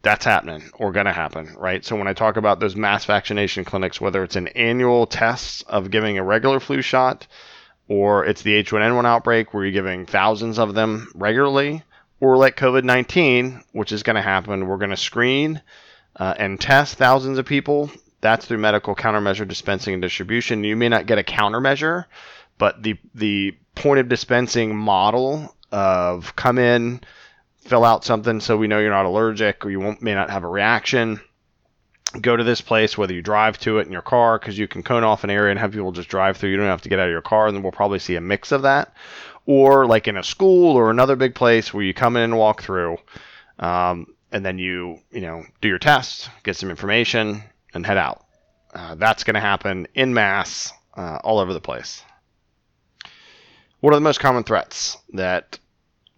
that's happening or going to happen, right? So when I talk about those mass vaccination clinics, whether it's an annual test of giving a regular flu shot or it's the H1N1 outbreak where you're giving thousands of them regularly, or like COVID 19, which is going to happen, we're going to screen uh, and test thousands of people. That's through medical countermeasure dispensing and distribution. You may not get a countermeasure, but the the point of dispensing model of come in, fill out something so we know you're not allergic or you may not have a reaction. Go to this place, whether you drive to it in your car, because you can cone off an area and have people just drive through. You don't have to get out of your car, and then we'll probably see a mix of that. Or like in a school or another big place where you come in and walk through, um, and then you you know do your test, get some information, and head out. Uh, that's going to happen in mass uh, all over the place. What are the most common threats that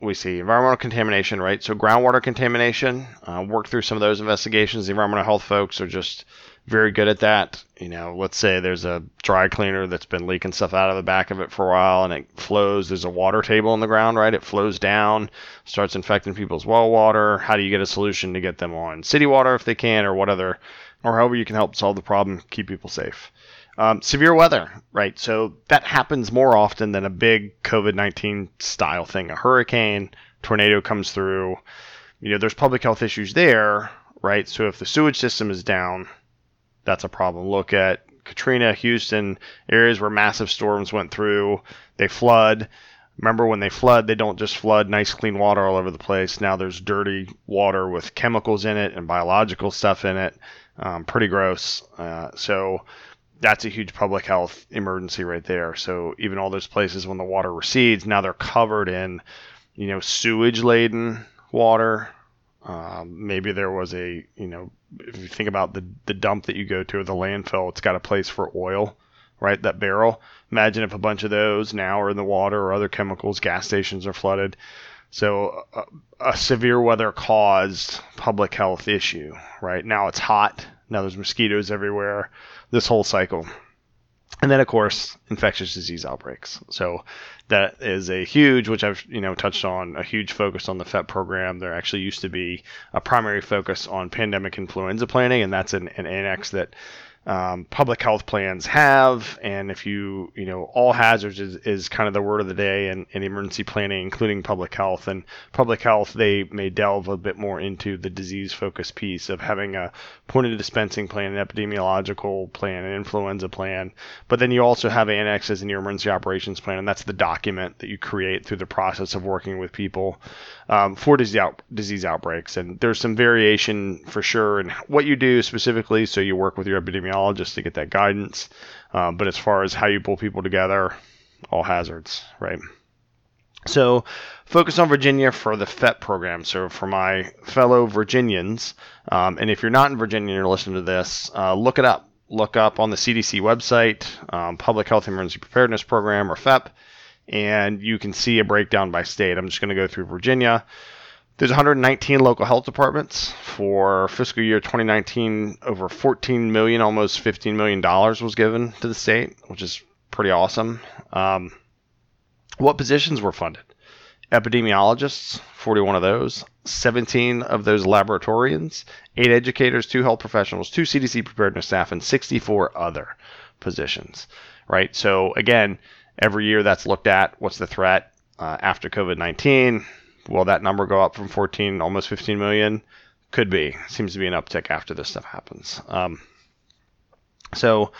we see environmental contamination, right? So groundwater contamination. Uh, work through some of those investigations. The environmental health folks are just very good at that. You know, let's say there's a dry cleaner that's been leaking stuff out of the back of it for a while, and it flows. There's a water table in the ground, right? It flows down, starts infecting people's well water. How do you get a solution to get them on city water if they can, or what other, or however you can help solve the problem, keep people safe. Um, severe weather, right? So that happens more often than a big COVID 19 style thing. A hurricane, tornado comes through. You know, there's public health issues there, right? So if the sewage system is down, that's a problem. Look at Katrina, Houston, areas where massive storms went through, they flood. Remember when they flood, they don't just flood nice clean water all over the place. Now there's dirty water with chemicals in it and biological stuff in it. Um, pretty gross. Uh, so that's a huge public health emergency right there. So even all those places when the water recedes, now they're covered in, you know, sewage laden water. Um, maybe there was a, you know, if you think about the the dump that you go to or the landfill, it's got a place for oil, right? That barrel. Imagine if a bunch of those now are in the water or other chemicals. Gas stations are flooded. So a, a severe weather caused public health issue, right? Now it's hot. Now there's mosquitoes everywhere this whole cycle. And then, of course, infectious disease outbreaks. So that is a huge, which I've you know touched on, a huge focus on the PHEP program. There actually used to be a primary focus on pandemic influenza planning, and that's an, an annex that um, public health plans have. And if you, you know, all hazards is, is kind of the word of the day in, in emergency planning, including public health. And public health, they may delve a bit more into the disease focused piece of having a point of dispensing plan, an epidemiological plan, an influenza plan. But then you also have annexes in your emergency operations plan, and that's the document that you create through the process of working with people um, for disease, out, disease outbreaks. And there's some variation for sure in what you do specifically. So you work with your epidemiologist to get that guidance. Um, but as far as how you pull people together, all hazards, right? So focus on Virginia for the PHEP program. So for my fellow Virginians, um, and if you're not in Virginia and you're listening to this, uh, look it up. Look up on the CDC website, um, Public Health Emergency Preparedness Program or PHEP, and you can see a breakdown by state. I'm just going to go through Virginia. There's 119 local health departments for fiscal year 2019. Over 14 million, almost 15 million dollars was given to the state, which is pretty awesome. Um, what positions were funded? Epidemiologists, 41 of those. 17 of those laboratorians, eight educators, two health professionals, two CDC preparedness staff, and 64 other positions. Right. So again, Every year that's looked at. What's the threat uh, after COVID 19? Will that number go up from 14, almost 15 million? Could be. Seems to be an uptick after this stuff happens. Um, so,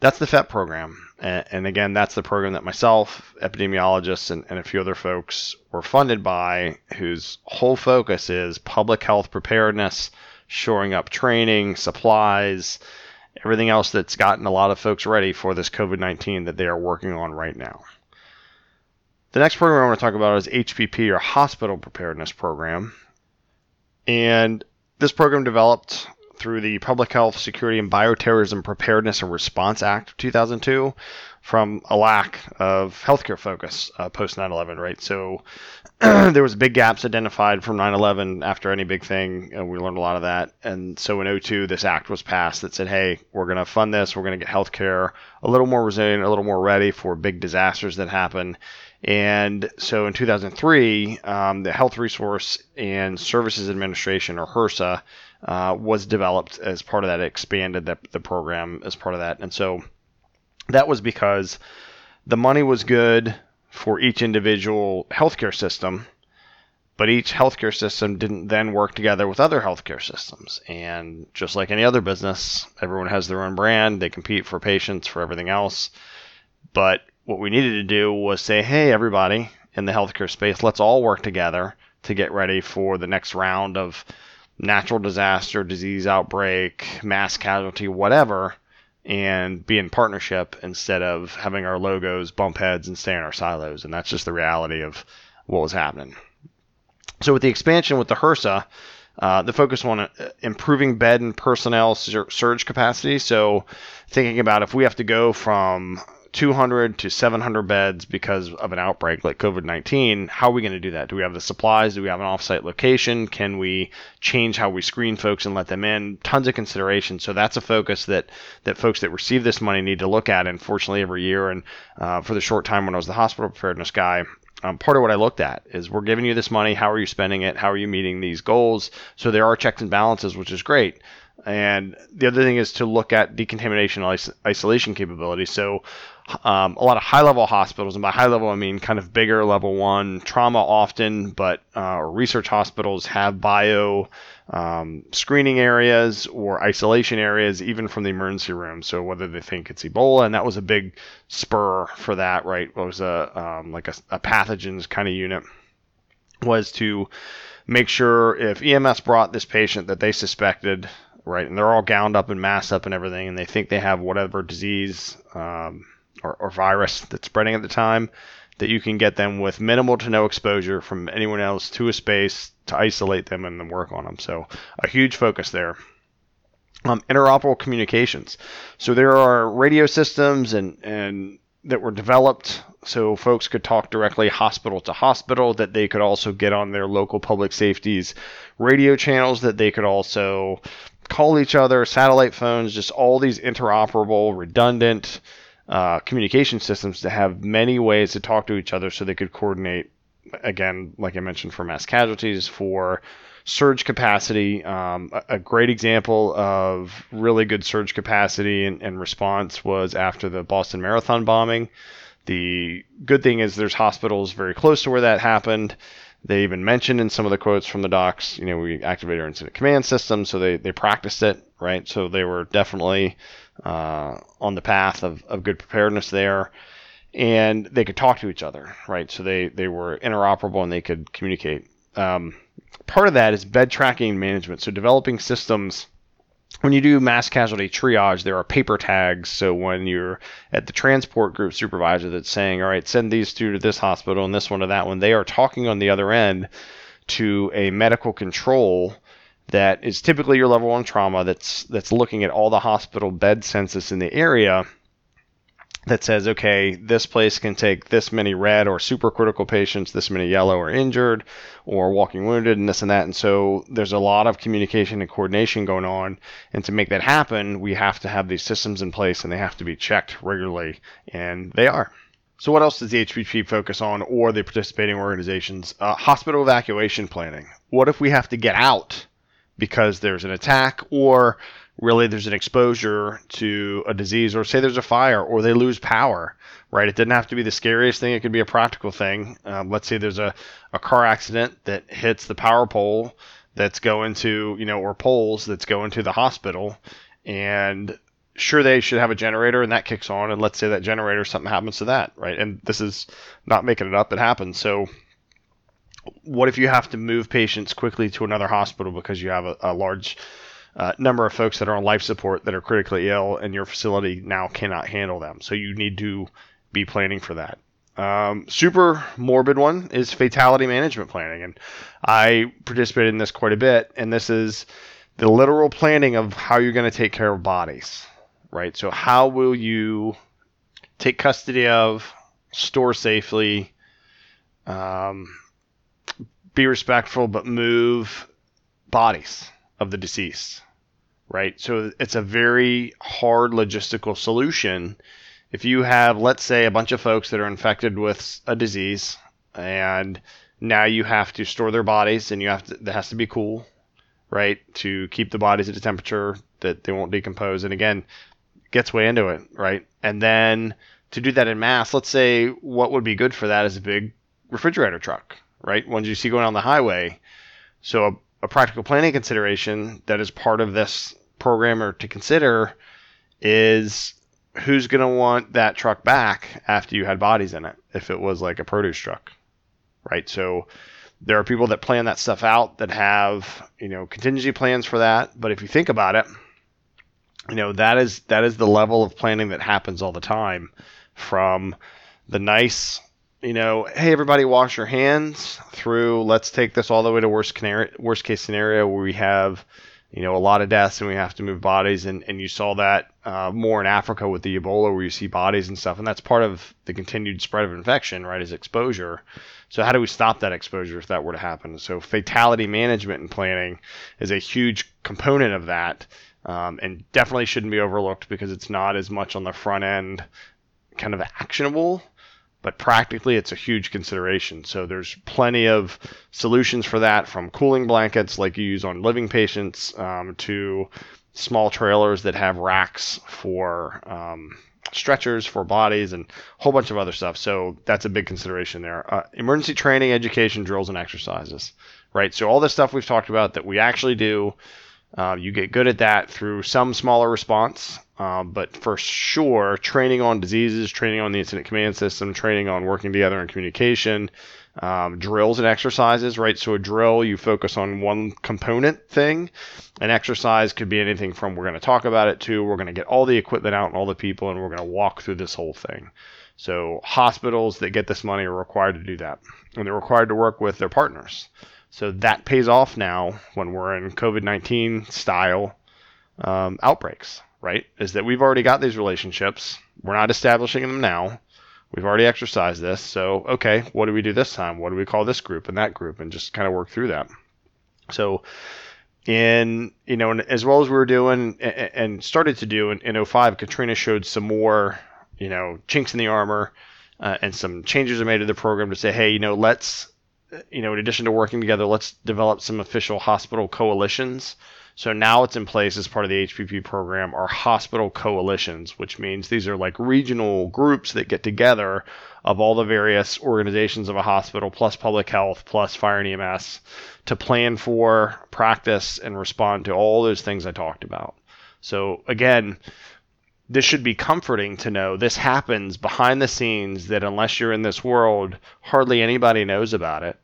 that's the PHEP program. And, and, again, that's the program that myself, epidemiologists, and, and a few other folks were funded by, whose whole focus is public health preparedness, shoring up training, supplies, everything else that's gotten a lot of folks ready for this COVID 19 that they are working on right now. The next program I want to talk about is HPP or Hospital Preparedness Program. And this program developed through the Public Health, Security, and Bioterrorism Preparedness and Response Act of 2002 from a lack of healthcare focus uh, post 9 11, right? So there was big gaps identified from 9 11 after any big thing, and we learned a lot of that. And so in 02, this act was passed that said, hey, we're going to fund this, we're going to get healthcare a little more resilient, a little more ready for big disasters that happen. And so in 2003, um, the Health Resource and Services Administration, or HRSA, uh, was developed as part of that, it expanded the, the program as part of that. And so that was because the money was good for each individual healthcare system, but each healthcare system didn't then work together with other healthcare systems. And just like any other business, everyone has their own brand, they compete for patients, for everything else. But what we needed to do was say, hey, everybody in the healthcare space, let's all work together to get ready for the next round of natural disaster, disease outbreak, mass casualty, whatever, and be in partnership instead of having our logos bump heads and stay in our silos. And that's just the reality of what was happening. So, with the expansion with the HRSA, uh, the focus on uh, improving bed and personnel surge capacity. So, thinking about if we have to go from 200 to 700 beds because of an outbreak like COVID 19, how are we going to do that? Do we have the supplies? Do we have an offsite location? Can we change how we screen folks and let them in? Tons of consideration. So that's a focus that, that folks that receive this money need to look at. And fortunately, every year, and uh, for the short time when I was the hospital preparedness guy, um, part of what I looked at is we're giving you this money. How are you spending it? How are you meeting these goals? So there are checks and balances, which is great. And the other thing is to look at decontamination is- isolation capability. So um, a lot of high level hospitals, and by high level I mean kind of bigger level one trauma often, but uh, research hospitals have bio um, screening areas or isolation areas, even from the emergency room. So whether they think it's Ebola, and that was a big spur for that, right? Was a um, like a, a pathogens kind of unit was to make sure if EMS brought this patient that they suspected, right, and they're all gowned up and masked up and everything, and they think they have whatever disease um, or, or virus that's spreading at the time, that you can get them with minimal to no exposure from anyone else to a space to isolate them and then work on them. So a huge focus there. Um, interoperable communications. So there are radio systems and and that were developed so folks could talk directly hospital to hospital that they could also get on their local public safeties radio channels that they could also call each other satellite phones just all these interoperable redundant uh, communication systems to have many ways to talk to each other so they could coordinate again like i mentioned for mass casualties for surge capacity. Um, a, a, great example of really good surge capacity and, and response was after the boston marathon bombing. The good thing is there's hospitals very close to where that happened they even mentioned in some of the quotes from the docs, you know, we activated our incident command system, so they, they practiced it, right? So they were definitely uh, on the path of, of good preparedness there. And they could talk to each other, right? So they, they were interoperable and they could communicate. Um, part of that is bed tracking management. So developing systems when you do mass casualty triage, there are paper tags. So when you're at the transport group supervisor that's saying, all right, send these two to this hospital and this one to that one, they are talking on the other end to a medical control that is typically your level one trauma that's that's looking at all the hospital bed census in the area that says, okay, this place can take this many red or supercritical patients, this many yellow or injured, or walking wounded, and this and that. And so there's a lot of communication and coordination going on. And to make that happen, we have to have these systems in place and they have to be checked regularly. And they are. So, what else does the HPP focus on or the participating organizations? Uh, hospital evacuation planning. What if we have to get out because there's an attack or really there's an exposure to a disease or say there's a fire or they lose power right? It didn't have to be the scariest thing. It could be a practical thing. Um, let's say there's a, a car accident that hits the power pole that's going to you know or poles that's going to the hospital. And sure they should have a generator and that kicks on. And let's say that generator something happens to that right? And this is not making it up. It happens. So what if you have to move patients quickly to another hospital because you have a, a large uh, number of folks that are on life support that are critically ill and your facility now cannot handle them. So you need to be planning for that. Um, super morbid one is fatality management planning. And i participated in this quite a bit and this is the literal planning of how you're going to take care of bodies right? So how will you take custody of, store safely, um, be respectful, but move bodies of the deceased, right? So it's a very hard logistical solution. If you have, let's say, a bunch of folks that are infected with a disease, and now you have to store their bodies, and you have to, that has to be cool, right, to keep the bodies at a temperature that they won't decompose. And again, gets way into it, right? And then to do that in mass, let's say what would be good for that is a big refrigerator truck, right? Ones you see going on the highway. So a, practical planning consideration that is part of this programmer to consider is who's going to want that truck back after you had bodies in it if it was like a produce truck right? So there are people that plan that stuff out that have you know contingency plans for that. But if you think about it you know that is that is the level of planning that happens all the time from the nice you know hey everybody wash your hands through. Let's take this all the way to worst canary, worst case scenario where we have you know a lot of deaths and we have to move bodies. And, and you saw that uh, more in africa with the ebola where you see bodies and stuff. And that's part of the continued spread of infection right is exposure. So how do we stop that exposure if that were to happen? So fatality management and planning is a huge component of that um, and definitely shouldn't be overlooked because it's not as much on the front end kind of actionable but practically it's a huge consideration. So there's plenty of solutions for that from cooling blankets like you use on living patients um, to small trailers that have racks for um, stretchers for bodies and a whole bunch of other stuff. So that's a big consideration there. Uh, emergency training education drills and exercises right? So all this stuff we've talked about that we actually do uh, you get good at that through some smaller response, uh, but for sure, training on diseases, training on the incident command system, training on working together in communication, um, drills and exercises, right? So a drill, you focus on one component thing. An exercise could be anything from we're going to talk about it to we're going to get all the equipment out and all the people and we're going to walk through this whole thing. So hospitals that get this money are required to do that, and they're required to work with their partners. So that pays off now when we're in COVID 19 style um, outbreaks, right? Is that we've already got these relationships. We're not establishing them now. We've already exercised this. So, okay, what do we do this time? What do we call this group and that group? And just kind of work through that. So, in, you know, as well as we were doing and started to do in, in 05, Katrina showed some more, you know, chinks in the armor uh, and some changes are made to the program to say, hey, you know, let's you know, in addition to working together, let's develop some official hospital coalitions. So now it's in place as part of the HPP program are hospital coalitions, which means these are like regional groups that get together of all the various organizations of a hospital, plus public health, plus fire and EMS, to plan for, practice, and respond to all those things I talked about. So again, this should be comforting to know this happens behind the scenes that unless you're in this world, hardly anybody knows about it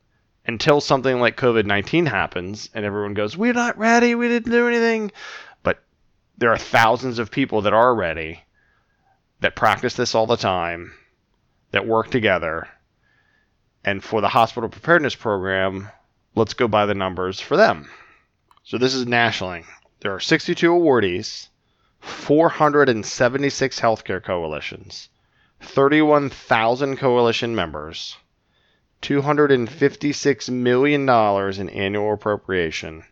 until something like COVID 19 happens and everyone goes, We're not ready, we didn't do anything. But there are thousands of people that are ready, that practice this all the time, that work together. And for the hospital preparedness program, let's go by the numbers for them. So this is nationally. There are 62 awardees, 476 healthcare coalitions, 31,000 coalition members, $256 million in annual appropriation.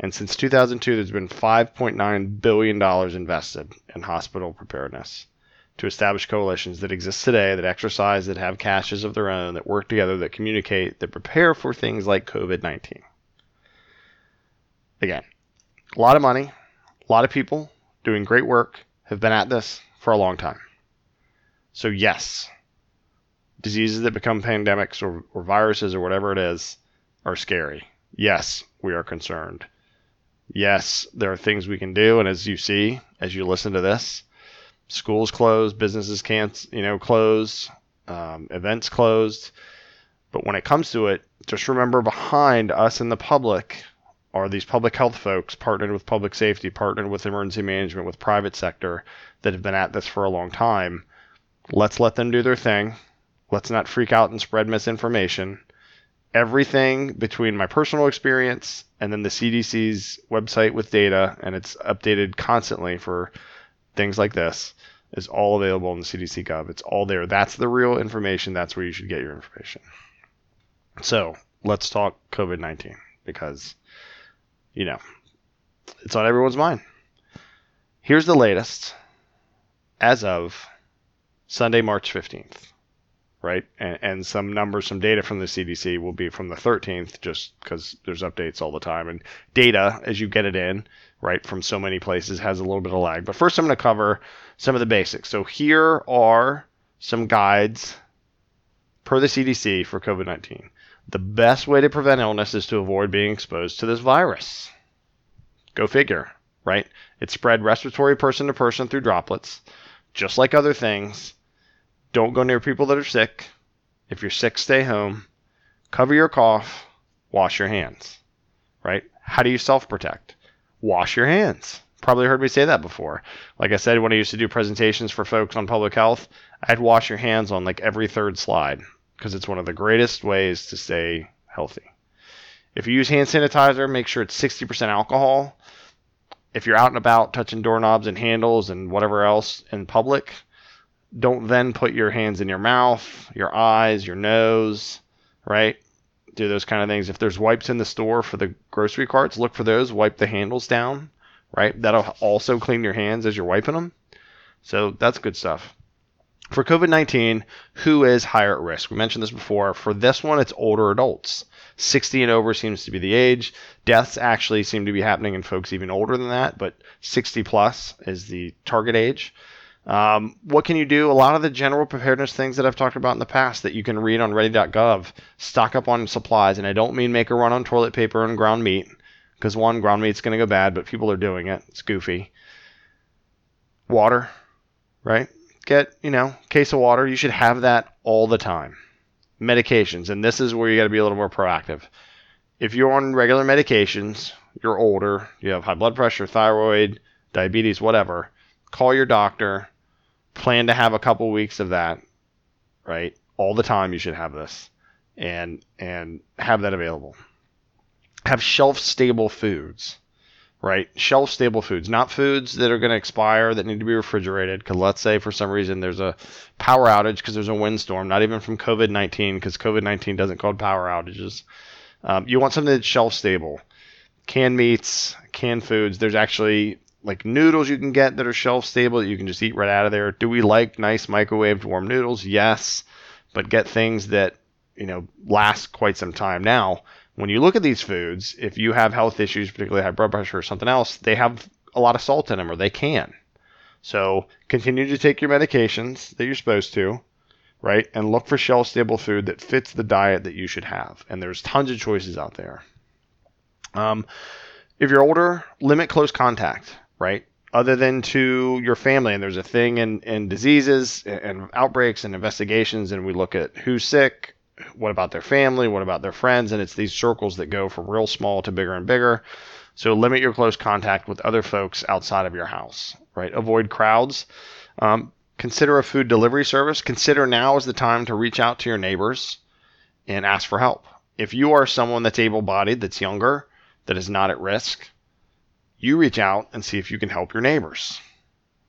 And since 2002, there's been $5.9 billion invested in hospital preparedness to establish coalitions that exist today, that exercise, that have caches of their own, that work together, that communicate, that prepare for things like COVID 19. Again, a lot of money, a lot of people doing great work have been at this for a long time. So, yes, diseases that become pandemics or, or viruses or whatever it is are scary. Yes, we are concerned. Yes, there are things we can do, and as you see, as you listen to this, schools closed, businesses can't, you know, close, um, events closed. But when it comes to it, just remember behind us and the public are these public health folks partnered with public safety, partnered with emergency management, with private sector that have been at this for a long time. Let's let them do their thing. Let's not freak out and spread misinformation. Everything between my personal experience and then the CDC's website with data, and it's updated constantly for things like this, is all available in the CDC Gov. It's all there. That's the real information. That's where you should get your information. So let's talk COVID 19 because, you know, it's on everyone's mind. Here's the latest as of Sunday, March 15th, right? And, and some numbers, some data from the CDC will be from the 13th just because there's updates all the time. And data, as you get it in, right, from so many places has a little bit of lag. But first, I'm going to cover some of the basics. So here are some guides per the CDC for COVID 19. The best way to prevent illness is to avoid being exposed to this virus. Go figure, right? It's spread respiratory person to person through droplets, just like other things. Don't go near people that are sick. If you're sick, stay home. Cover your cough. Wash your hands, right? How do you self protect? Wash your hands. Probably heard me say that before. Like I said, when I used to do presentations for folks on public health, I'd wash your hands on like every third slide because it's one of the greatest ways to stay healthy. If you use hand sanitizer, make sure it's 60% alcohol. If you're out and about touching doorknobs and handles and whatever else in public, don't then put your hands in your mouth, your eyes, your nose, right? Do those kind of things. If there's wipes in the store for the grocery carts, look for those, wipe the handles down, right? That'll also clean your hands as you're wiping them. So that's good stuff. For COVID 19, who is higher at risk? We mentioned this before. For this one, it's older adults. 60 and over seems to be the age. Deaths actually seem to be happening in folks even older than that, but 60 plus is the target age. Um, what can you do? A lot of the general preparedness things that I've talked about in the past that you can read on ready.gov. Stock up on supplies, and I don't mean make a run on toilet paper and ground meat, because one, ground meat's going to go bad, but people are doing it. It's goofy. Water, right? get, you know, case of water. You should have that all the time. Medications, and this is where you got to be a little more proactive. If you're on regular medications, you're older, you have high blood pressure, thyroid, diabetes, whatever, call your doctor. Plan to have a couple weeks of that, right? All the time you should have this and and have that available. Have shelf stable foods right? Shelf stable foods, not foods that are going to expire that need to be refrigerated. Because let's say for some reason there's a power outage because there's a windstorm, not even from COVID 19, because COVID 19 doesn't cause power outages. Um, you want something that's shelf stable. Canned meats, canned foods. There's actually like noodles you can get that are shelf stable that you can just eat right out of there. Do we like nice microwaved warm noodles? Yes, but get things that you know last quite some time. Now, when you look at these foods, if you have health issues, particularly high blood pressure or something else, they have a lot of salt in them, or they can. So continue to take your medications that you're supposed to, right? And look for shelf stable food that fits the diet that you should have. And there's tons of choices out there. Um, if you're older, limit close contact, right? Other than to your family, and there's a thing in, in diseases and outbreaks and investigations, and we look at who's sick, what about their family? What about their friends? And it's these circles that go from real small to bigger and bigger. So limit your close contact with other folks outside of your house, right? Avoid crowds. Um, consider a food delivery service. Consider now is the time to reach out to your neighbors and ask for help. If you are someone that's able bodied, that's younger, that is not at risk, you reach out and see if you can help your neighbors.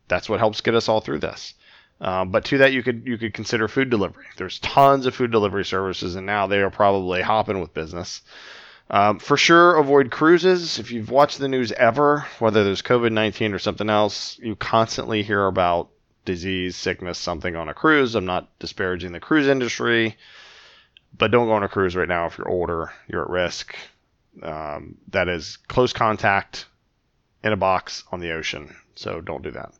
That's what helps get us all through this. Um, but to that, you could you could consider food delivery. There's tons of food delivery services, and now they are probably hopping with business. Um, for sure, avoid cruises. If you've watched the news ever, whether there's COVID 19 or something else, you constantly hear about disease, sickness, something on a cruise. I'm not disparaging the cruise industry, but don't go on a cruise right now if you're older, you're at risk. Um, that is close contact in a box on the ocean. So don't do that.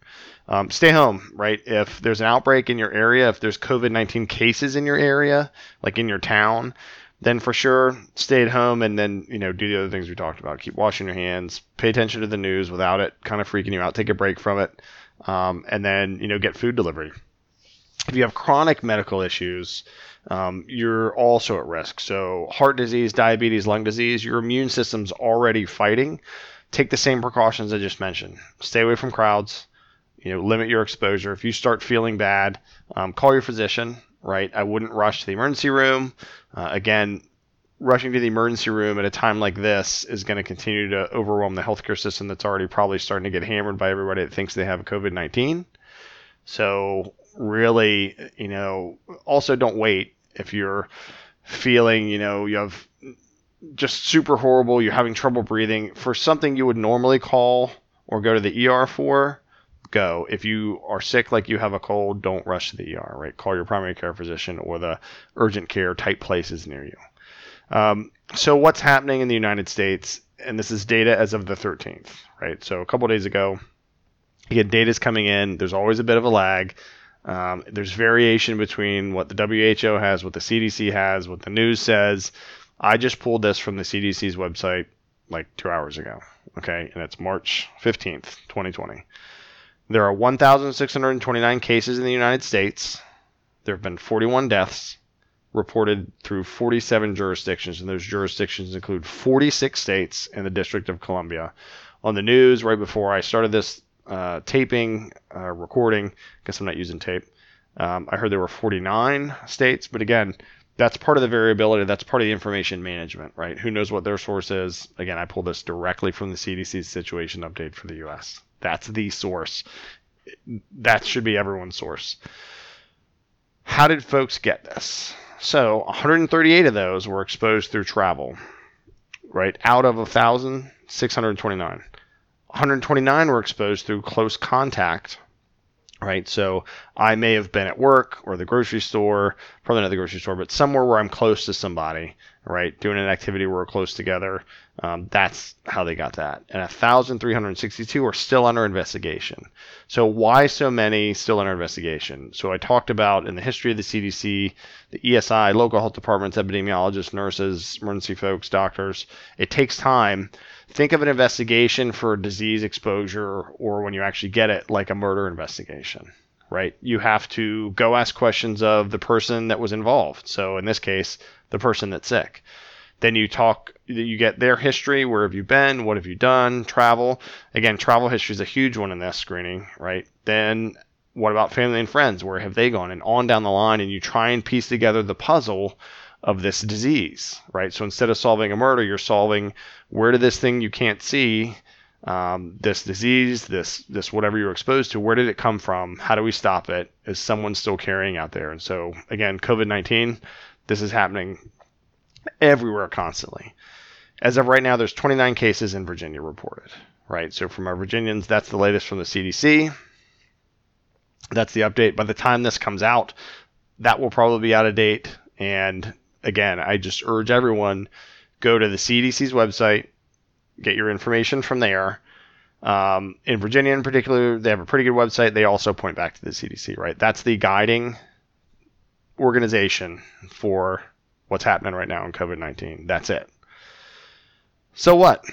Um, stay home, right? If there's an outbreak in your area, if there's COVID 19 cases in your area, like in your town, then for sure stay at home and then you know do the other things we talked about. Keep washing your hands, pay attention to the news without it kind of freaking you out. Take a break from it, um, and then you know get food delivery. If you have chronic medical issues, um, you're also at risk. So heart disease, diabetes, lung disease, your immune system's already fighting. Take the same precautions I just mentioned. Stay away from crowds. You know, limit your exposure. If you start feeling bad, um, call your physician right? I wouldn't rush to the emergency room. Uh, again, rushing to the emergency room at a time like this is going to continue to overwhelm the healthcare system that's already probably starting to get hammered by everybody that thinks they have COVID 19. So, really, you know, also don't wait if you're feeling, you know, you have just super horrible, you're having trouble breathing for something you would normally call or go to the ER for go. If you are sick, like you have a cold, don't rush to the ER, right? Call your primary care physician or the urgent care type places near you. Um, so, what's happening in the United States? And this is data as of the 13th, right? So, a couple days ago, again, data is coming in. There's always a bit of a lag. Um, there's variation between what the WHO has, what the CDC has, what the news says. I just pulled this from the CDC's website like two hours ago. Okay, and it's March 15th, 2020. There are 1,629 cases in the United States. There have been 41 deaths reported through 47 jurisdictions, and those jurisdictions include 46 states and the District of Columbia. On the news, right before I started this uh, taping, uh, recording, I guess I'm not using tape, um, I heard there were 49 states, but again, that's part of the variability. That's part of the information management, right? Who knows what their source is? Again, I pulled this directly from the CDC's situation update for the US. That's the source. That should be everyone's source. How did folks get this? So 138 of those were exposed through travel, right? Out of 1,629. 129 were exposed through close contact right? So I may have been at work or the grocery store, probably not the grocery store, but somewhere where I'm close to somebody, right? Doing an activity where we're close together. Um, that's how they got that. And 1,362 are still under investigation. So why so many still under investigation? So I talked about in the history of the CDC, the ESI, local health departments, epidemiologists, nurses, emergency folks, doctors. It takes time think of an investigation for disease exposure or when you actually get it like a murder investigation right? You have to go ask questions of the person that was involved. So in this case the person that's sick. Then you talk you get their history. Where have you been? What have you done? Travel. Again travel history is a huge one in this screening right? Then what about family and friends? Where have they gone? And on down the line and you try and piece together the puzzle of this disease, right? So instead of solving a murder, you're solving where did this thing you can't see, um, this disease, this this whatever you're exposed to, where did it come from? How do we stop it? Is someone still carrying out there? And so again, COVID-19, this is happening everywhere constantly. As of right now, there's 29 cases in Virginia reported, right? So from our Virginians, that's the latest from the CDC. That's the update. By the time this comes out, that will probably be out of date. And again, I just urge everyone go to the CDC's website, get your information from there. Um, in Virginia, in particular, they have a pretty good website. They also point back to the CDC, right? That's the guiding organization for what's happening right now in COVID 19. That's it. So what?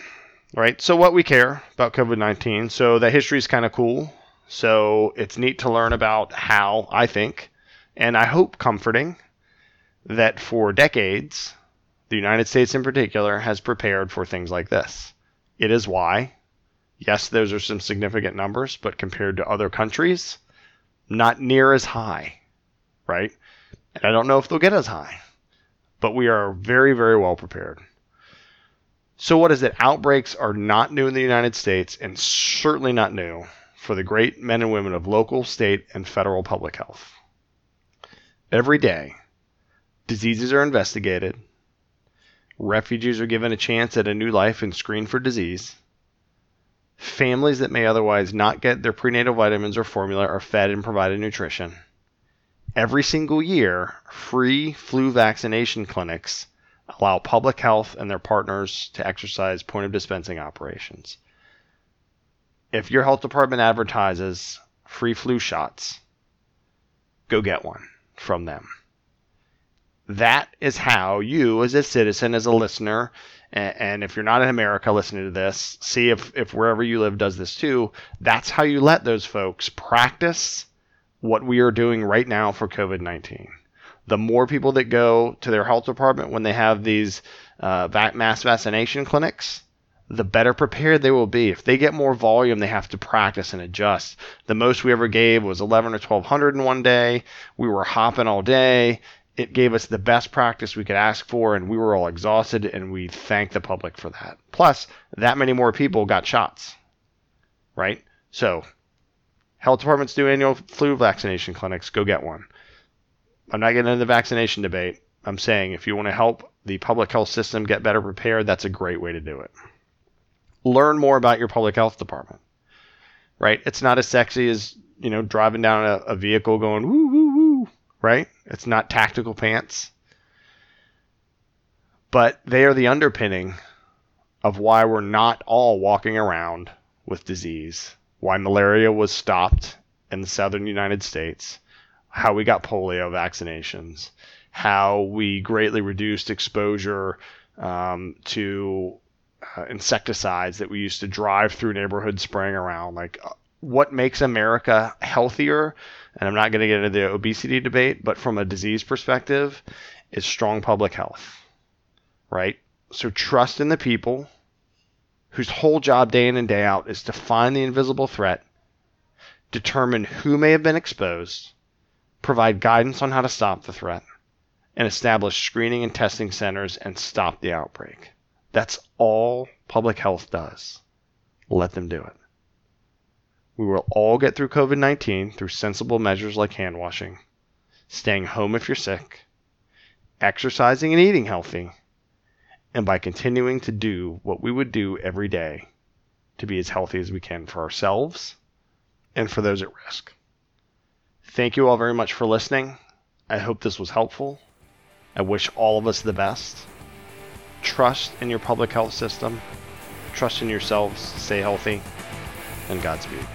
Right? So what we care about COVID 19. So the history is kind of cool. So it's neat to learn about how I think, and I hope comforting, that for decades, the United States in particular has prepared for things like this. It is why, yes, those are some significant numbers, but compared to other countries, not near as high, right? And I don't know if they'll get as high, but we are very, very well prepared. So, what is it? Outbreaks are not new in the United States and certainly not new for the great men and women of local, state, and federal public health. Every day, Diseases are investigated. Refugees are given a chance at a new life and screened for disease. Families that may otherwise not get their prenatal vitamins or formula are fed and provided nutrition. Every single year, free flu vaccination clinics allow public health and their partners to exercise point of dispensing operations. If your health department advertises free flu shots, go get one from them That is how you, as a citizen, as a listener, and, if you're not in America listening to this, see if, if wherever you live does this too. That's how you let those folks practice what we are doing right now for COVID 19. The more people that go to their health department when they have these uh, mass vaccination clinics, the better prepared they will be. If they get more volume, they have to practice and adjust. The most we ever gave was 11 or 1200 in one day. We were hopping all day. It gave us the best practice we could ask for, and we were all exhausted, and we thank the public for that. Plus, that many more people got shots, right? So, health departments do annual flu vaccination clinics. Go get one. I'm not getting into the vaccination debate. I'm saying if you want to help the public health system get better prepared, that's a great way to do it learn more about your public health department. Right? It's not as sexy as, you know, driving down a, a vehicle going woo woo woo, right? It's not tactical pants. But they are the underpinning of why we're not all walking around with disease, why malaria was stopped in the southern United States, how we got polio vaccinations, how we greatly reduced exposure um, to uh, insecticides that we used to drive through neighborhoods spraying around. Like, uh, what makes America healthier? And I'm not going to get into the obesity debate, but from a disease perspective, is strong public health, right? So trust in the people whose whole job day in and day out is to find the invisible threat, determine who may have been exposed, provide guidance on how to stop the threat, and establish screening and testing centers and stop the outbreak. That's all public health does. Let them do it. We will all get through COVID 19 through sensible measures like hand washing, staying home if you're sick, exercising and eating healthy, and by continuing to do what we would do every day to be as healthy as we can for ourselves and for those at risk. Thank you all very much for listening. I hope this was helpful. I wish all of us the best trust in your public health system, trust in yourselves, stay healthy, and Godspeed.